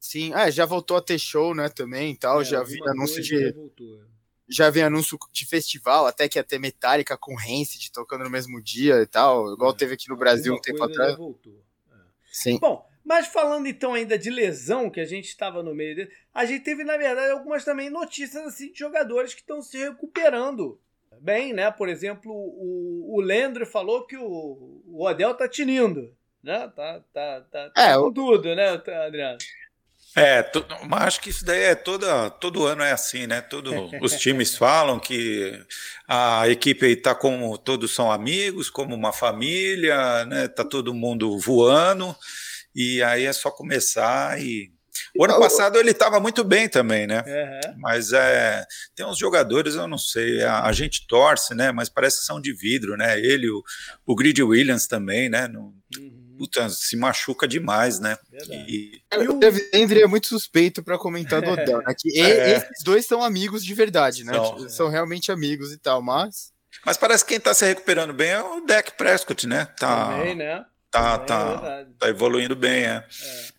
Sim, ah, já voltou a ter show, né, também e tal, é, já vi anúncio de... Voltou, é. já vi anúncio de festival, até que ia ter Metallica com Rancid tocando no mesmo dia e tal, igual é, teve aqui no Brasil um tempo atrás. voltou. É. Sim. Bom, mas falando então ainda de lesão, que a gente estava no meio dele, a gente teve, na verdade, algumas também notícias assim, de jogadores que estão se recuperando bem, né? Por exemplo, o, o Lendre falou que o, o Odell tá tinindo, né? Tá, tá, tá, tá é, com tudo, né, Adriano? É, tu, mas acho que isso daí é toda, todo ano é assim, né? Todo, os times falam que a equipe está como todos são amigos, como uma família, né? Tá todo mundo voando e aí é só começar e o ano passado ele estava muito bem também, né? Uhum. Mas é, tem uns jogadores, eu não sei, a, a, gente torce, né? Mas parece que são de vidro, né? Ele, o, o Grid Williams também, né? No, uhum. Puta, se machuca demais, né? E... O David é muito suspeito para comentar do Odell, né? Que é. esses dois são amigos de verdade, né? São, tipo, são realmente amigos e tal, mas. Mas parece que quem tá se recuperando bem é o Deck Prescott, né? Tá, também, né? Tá, tá, é tá evoluindo bem, é. é.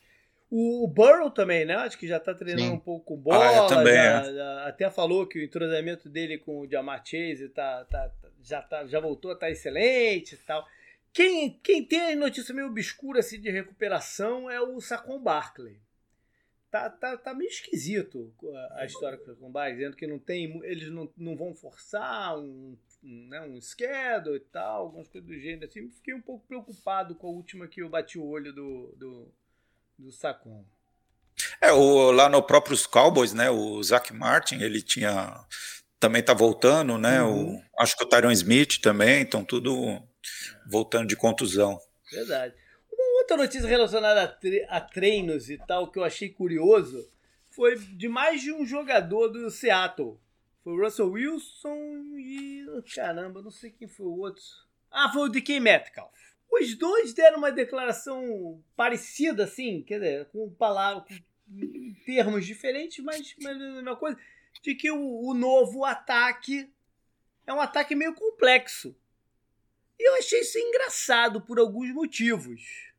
O Burrow também, né? Acho que já tá treinando Sim. um pouco com bola. Ah, também, já, é. já, até falou que o entrosamento dele com o Jamar Chase tá, tá, já, tá, já voltou a estar tá excelente e tal. Quem, quem tem a notícia meio obscura assim, de recuperação é o Sacon Barkley. Tá, tá, tá meio esquisito a, história com o Sacon Barkley, dizendo que não tem, eles não, não vão forçar um, um, né, um schedule e tal, algumas coisas do gênero assim. Fiquei um pouco preocupado com a última que eu bati o olho do, do do Sacon. É, o, lá no próprios Cowboys, né? O Zach Martin, ele tinha. Também tá voltando, né? Uhum. O, acho que o Tyron Smith também, estão tudo voltando de contusão. Verdade. Uma outra notícia relacionada a, tre a treinos e tal que eu achei curioso foi de mais de um jogador do Seattle. Foi o Russell Wilson e. Caramba, não sei quem foi o outro. Ah, foi o DK Metcalf. Os dois deram uma declaração parecida, assim, quer dizer, com palavras, com termos diferentes, mas, mas a mesma coisa, de que o, o novo ataque é um ataque meio complexo. E eu achei isso engraçado por alguns motivos.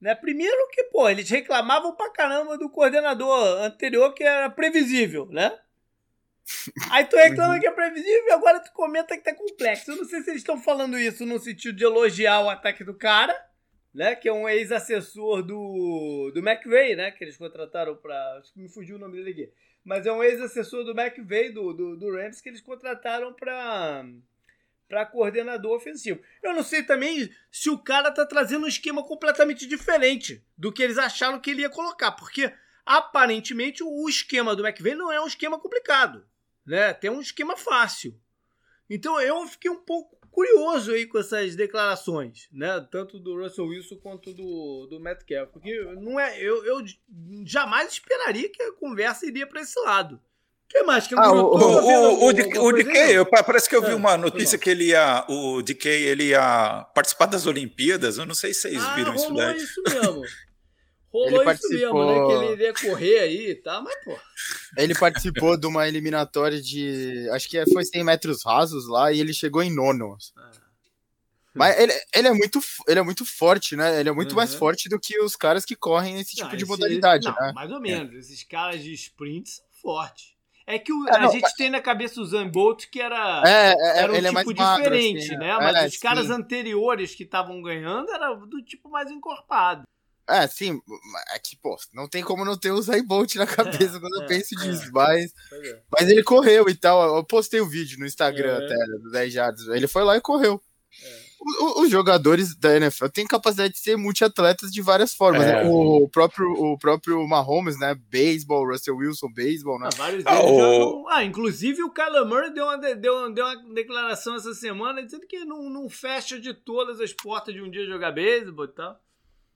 Né? Primeiro que, pô, eles reclamavam pra caramba do coordenador anterior que era previsível, né? Aí tu reclama uhum. que é previsível e agora tu comenta que tá complexo. Eu não sei se eles estão falando isso no sentido de elogiar o ataque do cara, né? Que é um ex-assessor do, do McVeigh, né? Que eles contrataram pra. Acho que me fugiu o nome dele aqui. Mas é um ex-assessor do McVeigh, do, do, do Rams, que eles contrataram pra para coordenador ofensivo. Eu não sei também se o cara tá trazendo um esquema completamente diferente do que eles acharam que ele ia colocar, porque aparentemente o esquema do McVay não é um esquema complicado, né? Tem um esquema fácil. Então eu fiquei um pouco curioso aí com essas declarações, né? Tanto do Russell Wilson quanto do, do Matt Campbell, porque não é eu, eu jamais esperaria que a conversa iria para esse lado que mais que ah, o, o, o, o, o DK, parece que eu vi é, uma notícia que ele ia, o DK, ele ia participar das Olimpíadas. Eu não sei se vocês ah, viram isso daí. isso mesmo. Rolou ele isso mesmo, né? Que ele iria correr aí e tá, tal, mas pô. Ele participou de uma eliminatória de. Acho que foi 100 metros rasos lá e ele chegou em nono. Ah. Mas ele, ele, é muito, ele é muito forte, né? Ele é muito uhum. mais forte do que os caras que correm esse tipo não, de modalidade, não, né? Mais ou menos. É. Esses caras de sprint são fortes. É que o, é, a gente mas... tem na cabeça o Zambolt que era, é, é, era um tipo é diferente, magro, assim, né? Mas é, os caras sim. anteriores que estavam ganhando era do tipo mais encorpado. É, sim, é que, pô, não tem como não ter o Zayn Bolt na cabeça quando eu penso nisso, mas, mas ele correu e tal. Eu postei o um vídeo no Instagram até, do 10 Jardas. Ele foi lá e correu. É os jogadores da NFL têm capacidade de ser multiatletas de várias formas. Né? É. Né? O, próprio, o próprio Mahomes, né? Baseball, Russell Wilson, baseball, né? Ah, vários ah, o... ah, inclusive o Kyler Murray deu uma, deu, deu uma declaração essa semana dizendo que não, não fecha de todas as portas de um dia jogar beisebol e tal.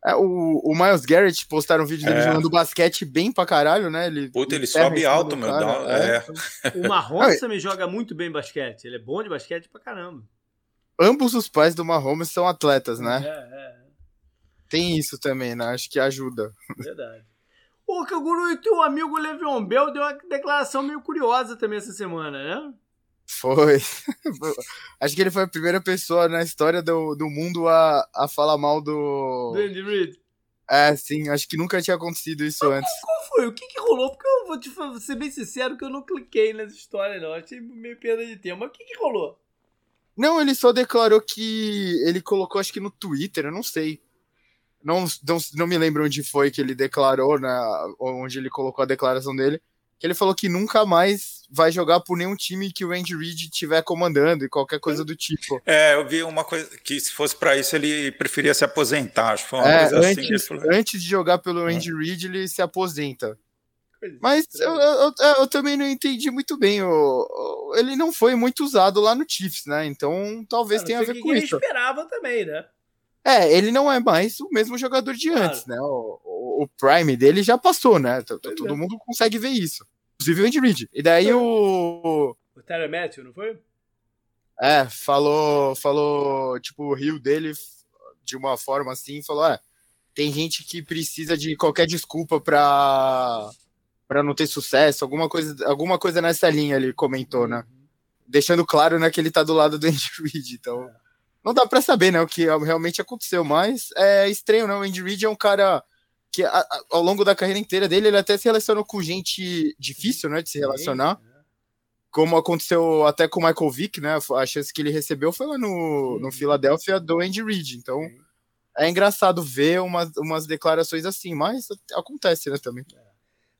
É, o, o Miles Garrett postaram um vídeo dele é. jogando basquete bem pra caralho, né? Ele, Puta, ele sobe alto, meu. Cara, é. é. O Mahomes também joga muito bem basquete. Ele é bom de basquete pra caramba ambos os pais do Mahomes são atletas, né? É, é. Tem isso também, né? Acho que ajuda. Verdade. O Kaguru e teu amigo Le'Veon Bell deu uma declaração meio curiosa também essa semana, né? Foi. Acho que ele foi a primeira pessoa na história do, do mundo a, a falar mal do. Do Andy Reid. É, sim, acho que nunca tinha acontecido isso Mas antes. Qual foi? O que, que rolou? Porque eu vou te ser bem sincero que eu não cliquei nessa história, não. Achei meio perda de tempo. Mas o que, que rolou? Não, ele só declarou que ele colocou, acho que no Twitter, eu não sei. Não, não, não me lembro onde foi que ele declarou, né, onde ele colocou a declaração dele. Que ele falou que nunca mais vai jogar por nenhum time que o Andy Reid estiver comandando e qualquer coisa do tipo. É, eu vi uma coisa que se fosse para isso ele preferia se aposentar. Acho que foi uma é, coisa assim antes, assim. Antes de jogar pelo é. Andy Reid, ele se aposenta. Mas eu, eu, eu, também não entendi muito bem. O, ele não foi muito usado lá no Chiefs, né? Então talvez tenha a ver com isso. Ele esperava também, né? É, ele não é mais o mesmo jogador de claro. antes, né? O, o, o, Prime dele já passou, né? Todo é. mundo consegue ver isso. Inclusive o Andy Reid. E daí o. O Terry Matthew, não foi? É, falou, falou, tipo, o rio dele de uma forma assim, falou, é, tem gente que precisa de qualquer desculpa pra para não ter sucesso, alguma coisa, alguma coisa nessa linha ele comentou, né? Deixando claro, né, que ele tá do lado do Andy Reid, então não dá para saber, né, o que realmente aconteceu, mas é estranho, né? O Andy Reid é um cara que a, a, ao longo da carreira inteira dele, ele até se relacionou com gente difícil, né, de se relacionar. Como aconteceu até com o Michael Vick, né? A chance que ele recebeu foi lá no, no Philadelphia do Andy Reid. Então, é engraçado ver umas, umas declarações assim, mas acontece, né, também. É.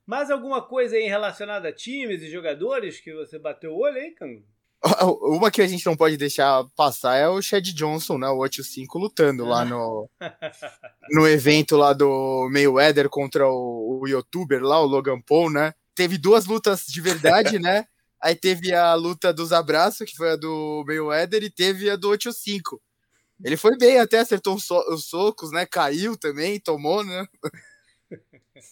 Mais alguma coisa aí relacionada a times e jogadores que você bateu o olho aí, Cango? Uma que a gente não pode deixar passar é o Chad Johnson, né? O 8-5 lutando lá no, no evento lá do Mayweather contra o, o youtuber lá, o Logan Paul, né? Teve duas lutas de verdade, né? Aí teve a luta dos abraços, que foi a do Mayweather, e teve a do 8-5. Ele foi bem, até acertou os socos, né? Caiu também, tomou, né?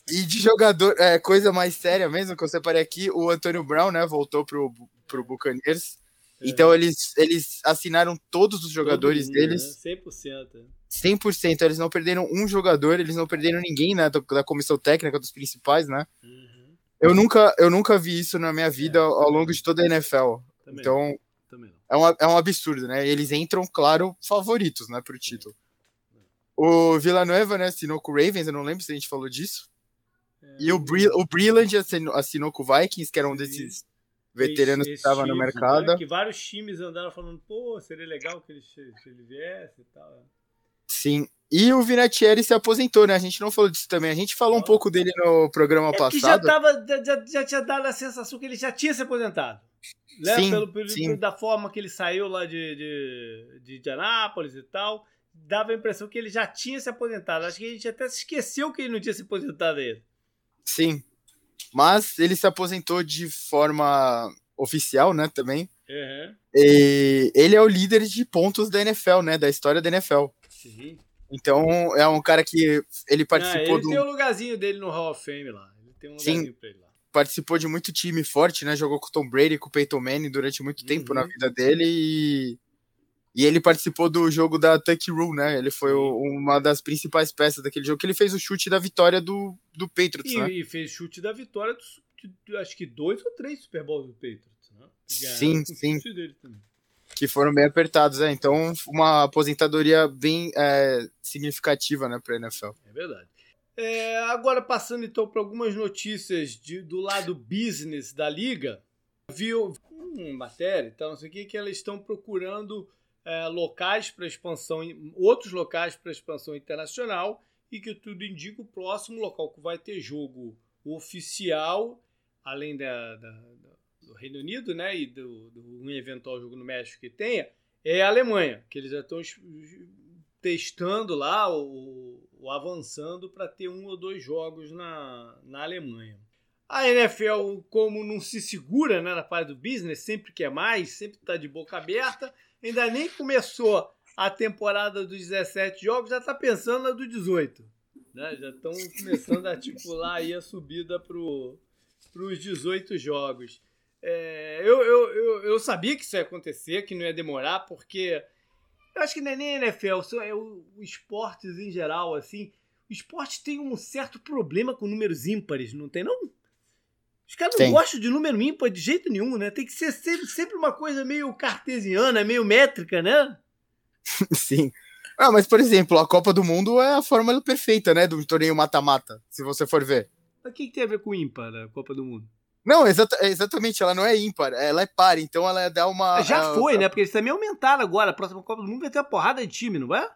E de jogador, é, coisa mais séria mesmo, que eu separei aqui, o Antônio Brown, né, voltou pro, pro Buccaneers. É. Então eles, eles assinaram todos os jogadores Todo deles. Né? 100%. 100%. Eles não perderam um jogador, eles não perderam ninguém, né, da comissão técnica, dos principais, né? Uhum. Eu, nunca, eu nunca vi isso na minha vida é, ao longo de toda a NFL. Também então, também é, um, é um absurdo, né? Eles entram, claro, favoritos, né, pro título. O Villanueva, né, assinou com o Ravens, eu não lembro se a gente falou disso. É, e o, Bri o Brilland assinou, assinou, com o Vikings, que era um desses veteranos esse, que estava no mercado. Né, que vários times andaram falando, pô, seria legal que ele, se ele viesse e tal. Sim. E o Vinatieri se aposentou, né? A gente não falou disso também. A gente falou um pouco dele no programa é passado. já, tava, já, já tinha dado a sensação que ele já tinha se aposentado. Né? Sim, pelo, pelo, sim. Da forma que ele saiu lá de, de, de Indianápolis e tal. Dava a impressão que ele já tinha se aposentado. Acho que a gente até se esqueceu que ele não tinha se aposentado ainda. Sim. Mas ele se aposentou de forma oficial, né, também. Uhum. E ele é o líder de pontos da NFL, né, da história da NFL. Sim. Então é um cara que ele participou ah, ele do. Tem um lugarzinho dele no Hall of Fame lá. Ele tem um lugarzinho Sim. pra ele lá. Participou de muito time forte, né? Jogou com o Tom Brady, com o Peyton Manning durante muito tempo uhum. na vida dele e. E ele participou do jogo da Tuck Rule, né? Ele foi o, uma das principais peças daquele jogo, que ele fez o chute da vitória do, do Patriots, e, né? E fez chute da vitória, do, de, acho que dois ou três Super Bowls do Patriots, né? Sim, sim. Que foram bem apertados, é. Então, uma aposentadoria bem é, significativa, né, para a NFL. É verdade. É, agora, passando então para algumas notícias de, do lado business da liga, viu uma matéria, então, não sei o que, que elas estão procurando é, locais para expansão, outros locais para expansão internacional e que tudo indica o próximo local que vai ter jogo oficial, além da, da, do Reino Unido, né, e do, do um eventual jogo no México que tenha, é a Alemanha, que eles já estão testando lá ou, avançando para ter um ou dois jogos na, na Alemanha. A NFL, como não se segura né, na parte do business, sempre quer mais, sempre está de boca aberta, ainda nem começou a temporada dos 17 jogos, já está pensando na do 18. Né? Já estão começando a articular aí a subida para os 18 jogos. É, eu, eu, eu, eu, sabia que isso ia acontecer, que não ia demorar, porque eu acho que não é nem NFL, é o, o esportes em geral, assim. O esporte tem um certo problema com números ímpares, não tem não? Os caras não gostam de número ímpar de jeito nenhum, né? Tem que ser sempre, sempre uma coisa meio cartesiana, meio métrica, né? Sim. Ah, mas, por exemplo, a Copa do Mundo é a fórmula perfeita, né? Do torneio mata-mata, se você for ver. Mas o que, que tem a ver com ímpar, a Copa do Mundo? Não, exata, exatamente, ela não é ímpar, ela é par, então ela dá uma. Já foi, né? Porque eles também aumentaram agora. A próxima Copa do Mundo vai ter uma porrada de time, não vai?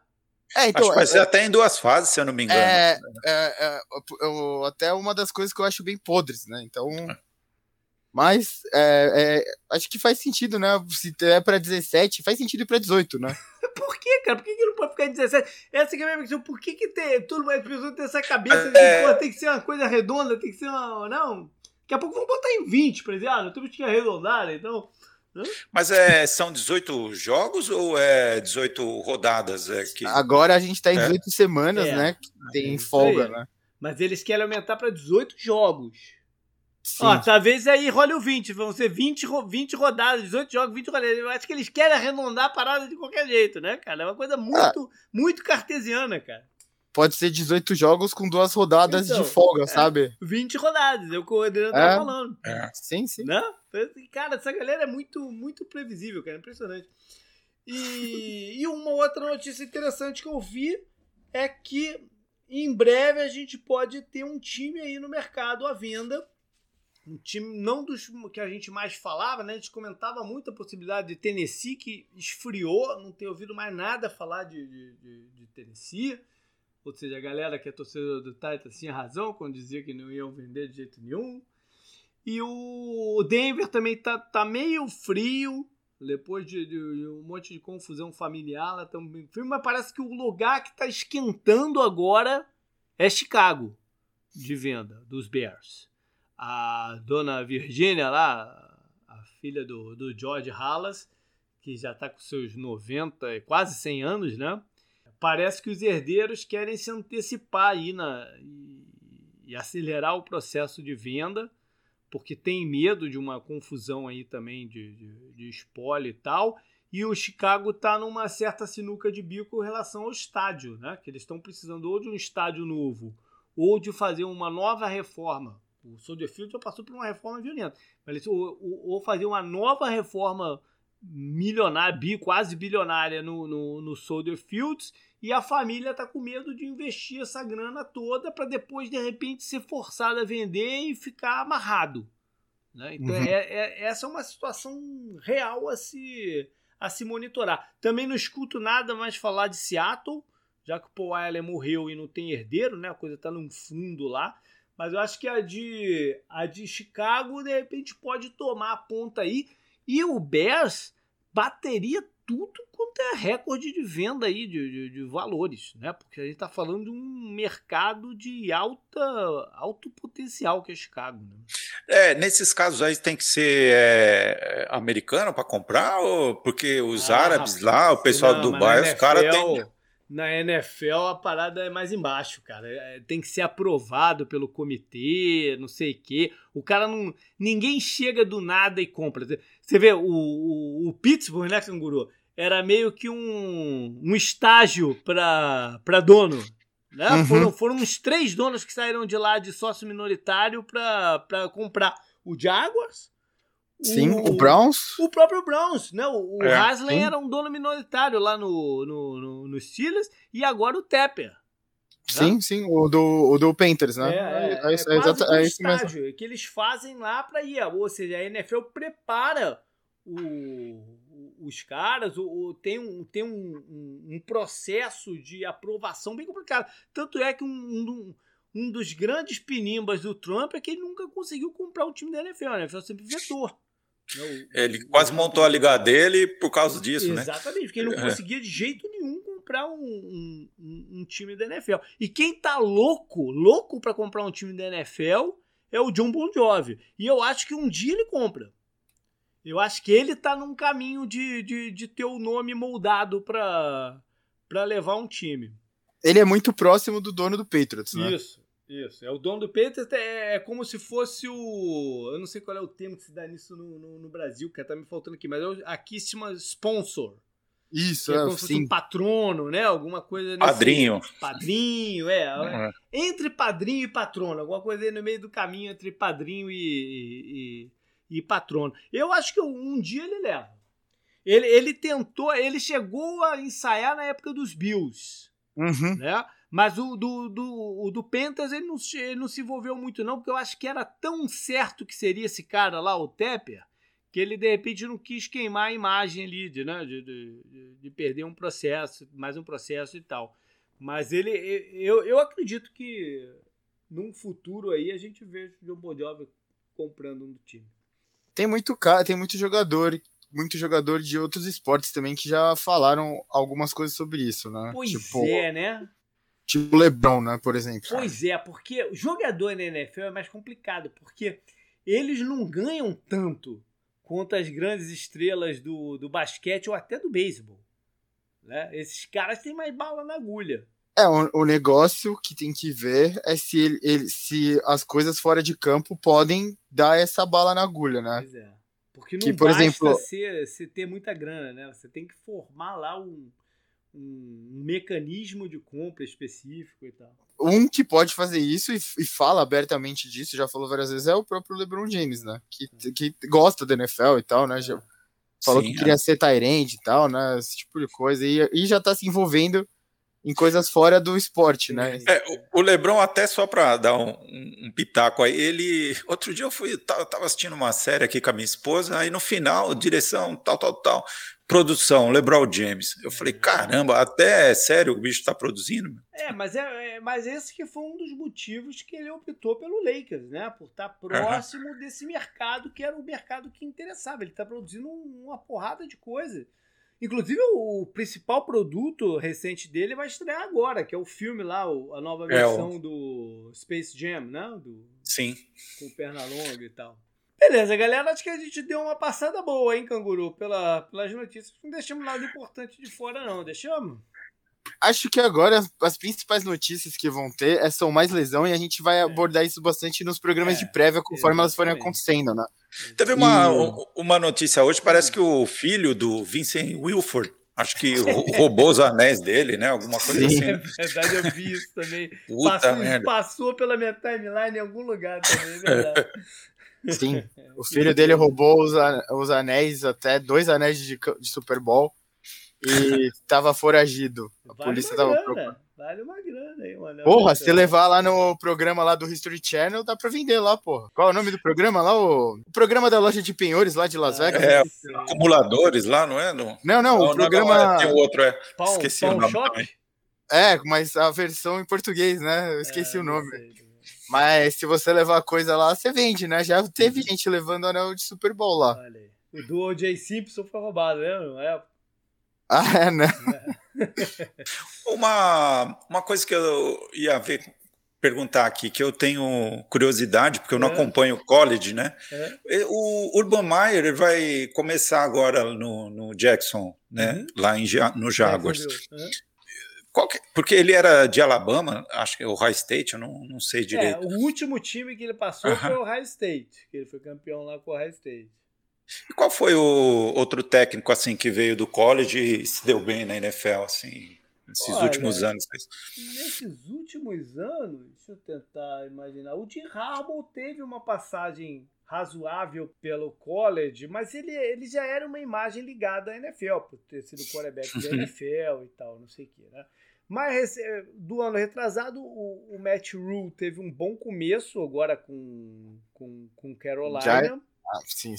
É, então, acho que vai é, ser até em duas fases, se eu não me engano. É, é, é eu, até uma das coisas que eu acho bem podres, né? Então. Mas é, é, acho que faz sentido, né? Se é pra 17, faz sentido ir pra 18, né? por que, cara? Por que, que não pode ficar em 17? Essa que é a minha questão. Por que, que tem, todo mundo, pessoas têm essa cabeça de pô, tem que ser uma coisa redonda, tem que ser uma. Não. Daqui a pouco vamos botar em 20, por exemplo. Ah, não temos que arredondar, então. Mas é, são 18 jogos ou é 18 rodadas? É que... Agora a gente tá em 18 é. semanas, é. né? Tem é folga, né? Mas eles querem aumentar para 18 jogos. Sim. Ó, talvez aí role o 20. Vão ser 20, 20 rodadas, 18 jogos, 20 rodadas. Eu acho que eles querem arredondar a parada de qualquer jeito, né, cara? É uma coisa muito, ah. muito cartesiana, cara pode ser 18 jogos com duas rodadas então, de folga, é, sabe? 20 rodadas, é o que o Adriano tá é, tá falando. É. Sim, sim. Não? Cara, essa galera é muito, muito previsível, cara, impressionante. E, e uma outra notícia interessante que eu vi é que em breve a gente pode ter um time aí no mercado à venda. Um time não dos que a gente mais falava, né? A gente comentava muito a possibilidade de Tennessee, que esfriou, não tem ouvido mais nada falar de, de, de, de Tennessee. Ou seja, a galera que é torcedor do Titans tinha razão quando dizia que não iam vender de jeito nenhum. E o Denver também tá, tá meio frio, depois de, de, um monte de confusão familiar lá também frio, mas parece que o lugar que tá esquentando agora é Chicago, de venda, dos Bears. A dona Virginia lá, a filha do, do George Hallas, que já tá com seus 90, quase 100 anos, né? Parece que os herdeiros querem se antecipar aí na, e, e, acelerar o processo de venda, porque tem medo de uma confusão aí também de, de, de espólio e tal. E o Chicago está numa certa sinuca de bico em relação ao estádio, né? Que eles estão precisando ou de um estádio novo ou de fazer uma nova reforma. O Soldier Field já passou por uma reforma violenta, mas eles, ou, ou, ou fazer uma nova reforma milionária, quase bilionária no, no, no Soldier Fields e a família tá com medo de investir essa grana toda para depois de repente ser forçado a vender e ficar amarrado. Né? Então uhum. é, é, essa é uma situação real a se, a se monitorar. Também não escuto nada mais falar de Seattle, já que o Paul Allen morreu e não tem herdeiro, né? A coisa tá num fundo lá. Mas eu acho que a de, a de Chicago, de repente, pode tomar a ponta aí. E o Bears bateria tudo quanto é recorde de venda aí de, de, de, valores, né? Porque a gente está falando de um mercado de alta, alto potencial que é Chicago. Né? É, nesses casos aí tem que ser é, americano para comprar, ou porque os ah, árabes lá, o pessoal não, do Dubai, os caras têm na NFL a parada é mais embaixo, cara. É, tem que ser aprovado pelo comitê, não sei o quê. O cara não. Ninguém chega do nada e compra. Você vê, o, o, o Pittsburgh, né, Canguru? Era meio que um, um estágio para dono. Né? Uhum. Foram, foram uns três donos que saíram de lá de sócio minoritário para comprar o Jaguars, Sim, o, o, Browns. O próprio Browns, né? O, o é, Haslem era um dono minoritário lá no, no, no, no Steelers e agora o Tepper. Sim, né? sim, o do, o do Panthers, né? É, é, é, é, é, é isso mesmo. que eles fazem lá para ir. Ou seja, a NFL prepara o, os caras, o, tem, um, tem um, um, um, processo de aprovação bem complicado. Tanto é que um, um, um dos grandes pinimbas do Trump é que ele nunca conseguiu comprar um time da NFL. A NFL sempre vetou. Ele quase montou a liga dele por causa disso, Exatamente, né? Exatamente, porque ele não é. conseguia de jeito nenhum comprar um, um, um, time da NFL. E quem tá louco, louco para comprar um time da NFL é o John Bon Jovi. E eu acho que um dia ele compra. Eu acho que ele tá num caminho de, de, de ter o nome moldado para levar um time. Ele é muito próximo do dono do Patriots, né? Isso. Isso, é o dono do Patriots, é, é como se fosse o. Eu não sei qual é o termo que se dá nisso no, no, no Brasil, que tá me faltando aqui, mas é aqui se chama sponsor. Isso, é, é como se fosse um patrono, né? Alguma coisa nesse... Padrinho. Padrinho, é. Uhum. Entre padrinho e patrono, alguma coisa aí no meio do caminho entre padrinho e, e, e patrono. Eu acho que um dia ele leva. Ele, ele tentou, ele chegou a ensaiar na época dos Bills. Uhum. Né? Mas o do, do, o do Pentas ele não, ele não se envolveu muito, não, porque eu acho que era tão certo que seria esse cara lá, o Tepper, que ele de repente não quis queimar a imagem ali, de, né, de, de, de perder um processo, mais um processo e tal. Mas ele, eu, eu acredito que num futuro aí a gente vê o John Bon comprando um time. Tem muito cara, tem muito jogador, muito jogador de outros esportes também que já falaram algumas coisas sobre isso, né? Pois tipo, é, né? Tipo LeBron, né, por exemplo. Pois é, porque jogador na NFL é mais complicado, porque eles não ganham tanto quanto as grandes estrelas do, do basquete ou até do beisebol. Né? Esses caras têm mais bala na agulha. É, o, o negócio que tem que ver é se, ele, ele, se as coisas fora de campo podem dar essa bala na agulha, né? Pois é. Porque não que, por basta exemplo, ser, ser ter muita grana, né? Você tem que formar lá um, um, mecanismo de compra específico e tal. Um que pode fazer isso e, e, fala abertamente disso, já falou várias vezes, é o próprio LeBron James, né? Que, que gosta da NFL e tal, né? Já falou Sim, que queria é. ser Tyrande e tal, né? Esse tipo de coisa. E, e já tá se envolvendo em coisas fora do esporte, né? É, o Lebron, até só para dar um, um, pitaco aí, ele. Outro dia eu fui, eu tava assistindo uma série aqui com a minha esposa, aí no final, direção, tal, tal, tal produção, LeBron James. Eu falei, caramba, até é sério o bicho está produzindo? É, mas é, é, mas esse que foi um dos motivos que ele optou pelo Lakers, né? Por estar tá próximo uhum. desse mercado que era o mercado que interessava. Ele está produzindo uma porrada de coisa. Inclusive, o principal produto recente dele vai estrear agora, que é o filme lá, a nova versão é, o... do Space Jam, né? Do... Sim. Com perna longa e tal. Beleza, galera. Acho que a gente deu uma passada boa, hein, Canguru, pela, pelas notícias. Não deixamos nada importante de fora, não. Deixamos? Acho que agora as principais notícias que vão ter é, são mais lesão e a gente vai é. abordar isso bastante nos programas é, de prévia conforme elas forem acontecendo, né? Teve uma, e... uma notícia hoje, parece que o filho do Vincent Wilford Acho que roubou os anéis dele, né? Alguma coisa Sim. assim. É verdade, eu vi isso também. Puta passou, passou pela minha timeline em algum lugar também, é verdade. Sim. O filho dele roubou os, os anéis, até dois anéis de, de Super Bowl, e tava foragido. A vale polícia tava grana, procurando. Vale uma grana aí, mano. Porra, se levar lá no programa lá do History Channel, dá pra vender lá, porra. Qual é o nome do programa lá? O, o programa da loja de penhores lá de Las Vegas? É, acumuladores lá, não é? No... Não, não, o programa. Não, é, tem outro, é. Pão, Esqueci pão o nome shop? também. É, mas a versão em português, né? Eu esqueci É, o não nome. Mas se você levar coisa lá, você vende, né? Já teve gente levando anel de Super Bowl lá. Olha aí. O do O.J. Simpson foi roubado, né? Não é? Ah, é, né? Uma, uma coisa que eu ia ver, perguntar aqui, que eu tenho curiosidade, porque eu não É. acompanho o college, né? É. O Urban Meyer vai começar agora no, no Jackson, né? Uhum. Lá em, no Jaguars. Que- porque ele era de Alabama, acho que é o High State, eu não, não sei É, direito. o último time que ele passou foi o Ohio State, que ele foi campeão lá com o Ohio State. E qual foi o outro técnico assim que veio do college e se deu bem na NFL assim, nesses Olha, últimos anos? Nesses últimos anos, deixa eu tentar imaginar, o Jim Harbaugh teve uma passagem razoável pelo college, mas ele, ele já era uma imagem ligada à NFL, por ter sido quarterback da NFL e tal, não sei o que, né? Mas do ano retrasado, o, o Matt Rule teve um bom começo agora com, com, com Carolina. Já- Ah, sim.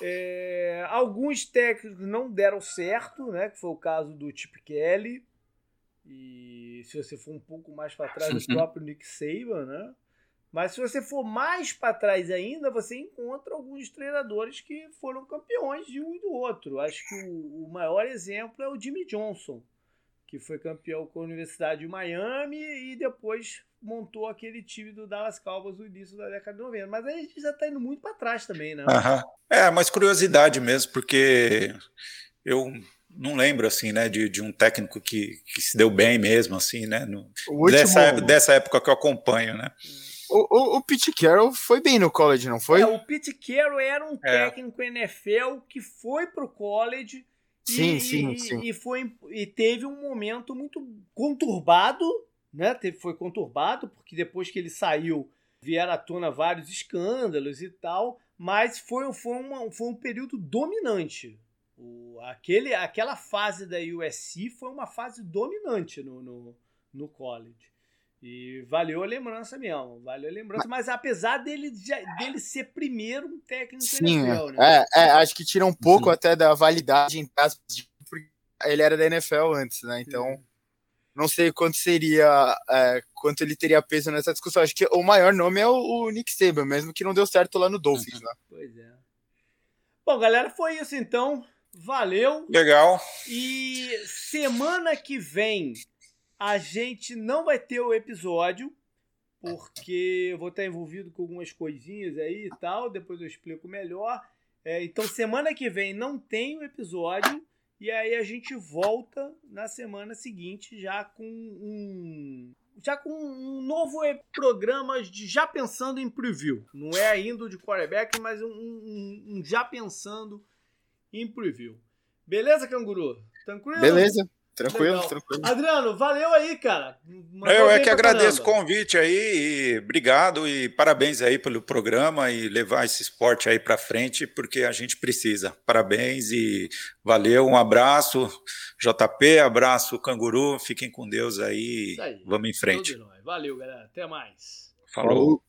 É, alguns técnicos não deram certo, né? Que foi o caso do Chip Kelly. E se você for um pouco mais para trás, o próprio Nick Saban, né? Mas se você for mais para trás ainda, você encontra alguns treinadores que foram campeões de um e do outro. Acho que o, o maior exemplo é o Jimmy Johnson, que foi campeão com a Universidade de Miami e depois montou aquele time do Dallas Cowboys no início da década de 90. Mas aí a gente já está indo muito para trás também, né? Aham. É, mas curiosidade mesmo, porque eu não lembro assim, né, de, de um técnico que, que se deu bem mesmo, assim, né? no- O último. dessa, dessa época que eu acompanho, né? O, o, o Pete Carroll foi bem no college, não foi? É, o Pete Carroll era um É. técnico NFL que foi pro college Sim, e, sim, e- sim. e foi e teve um momento muito conturbado, né? Teve, foi conturbado porque depois que ele saiu vieram à tona vários escândalos e tal, mas foi, foi, uma, foi um período dominante. O, aquele, aquela fase da USC foi uma fase dominante no, no, no college. E valeu a lembrança mesmo, valeu a lembrança. Mas, apesar dele, dele ser primeiro um técnico Sim, NFL, né? é, é, acho que tira um pouco até da validade em de- porque ele era da NFL antes, né? Então, não sei quanto seria, é, quanto ele teria peso nessa discussão. Acho que o maior nome é o, o Nick Saban, mesmo que não deu certo lá no Dolphins, né? Pois é. Bom, galera, foi isso então. Valeu. Legal. E semana que vem a gente não vai ter o episódio, porque eu vou estar envolvido com algumas coisinhas aí e tal, depois eu explico melhor. É, então, semana que vem não tem o episódio, e aí a gente volta na semana seguinte já com um. Já com um novo programa de já pensando em preview. Não é ainda de quarterback, mas um, um- um já pensando em preview. Beleza, canguru? Tranquilo? Beleza, tranquilo, Legal. tranquilo. Adriano, valeu aí, cara. Mandou Eu é que agradeço o caramba. convite aí, e obrigado e parabéns aí pelo programa e levar esse esporte aí para frente, porque a gente precisa. Parabéns e valeu, um abraço, JP, abraço, Canguru, fiquem com Deus aí, aí. vamos em frente. Valeu, galera. Até mais. Falou.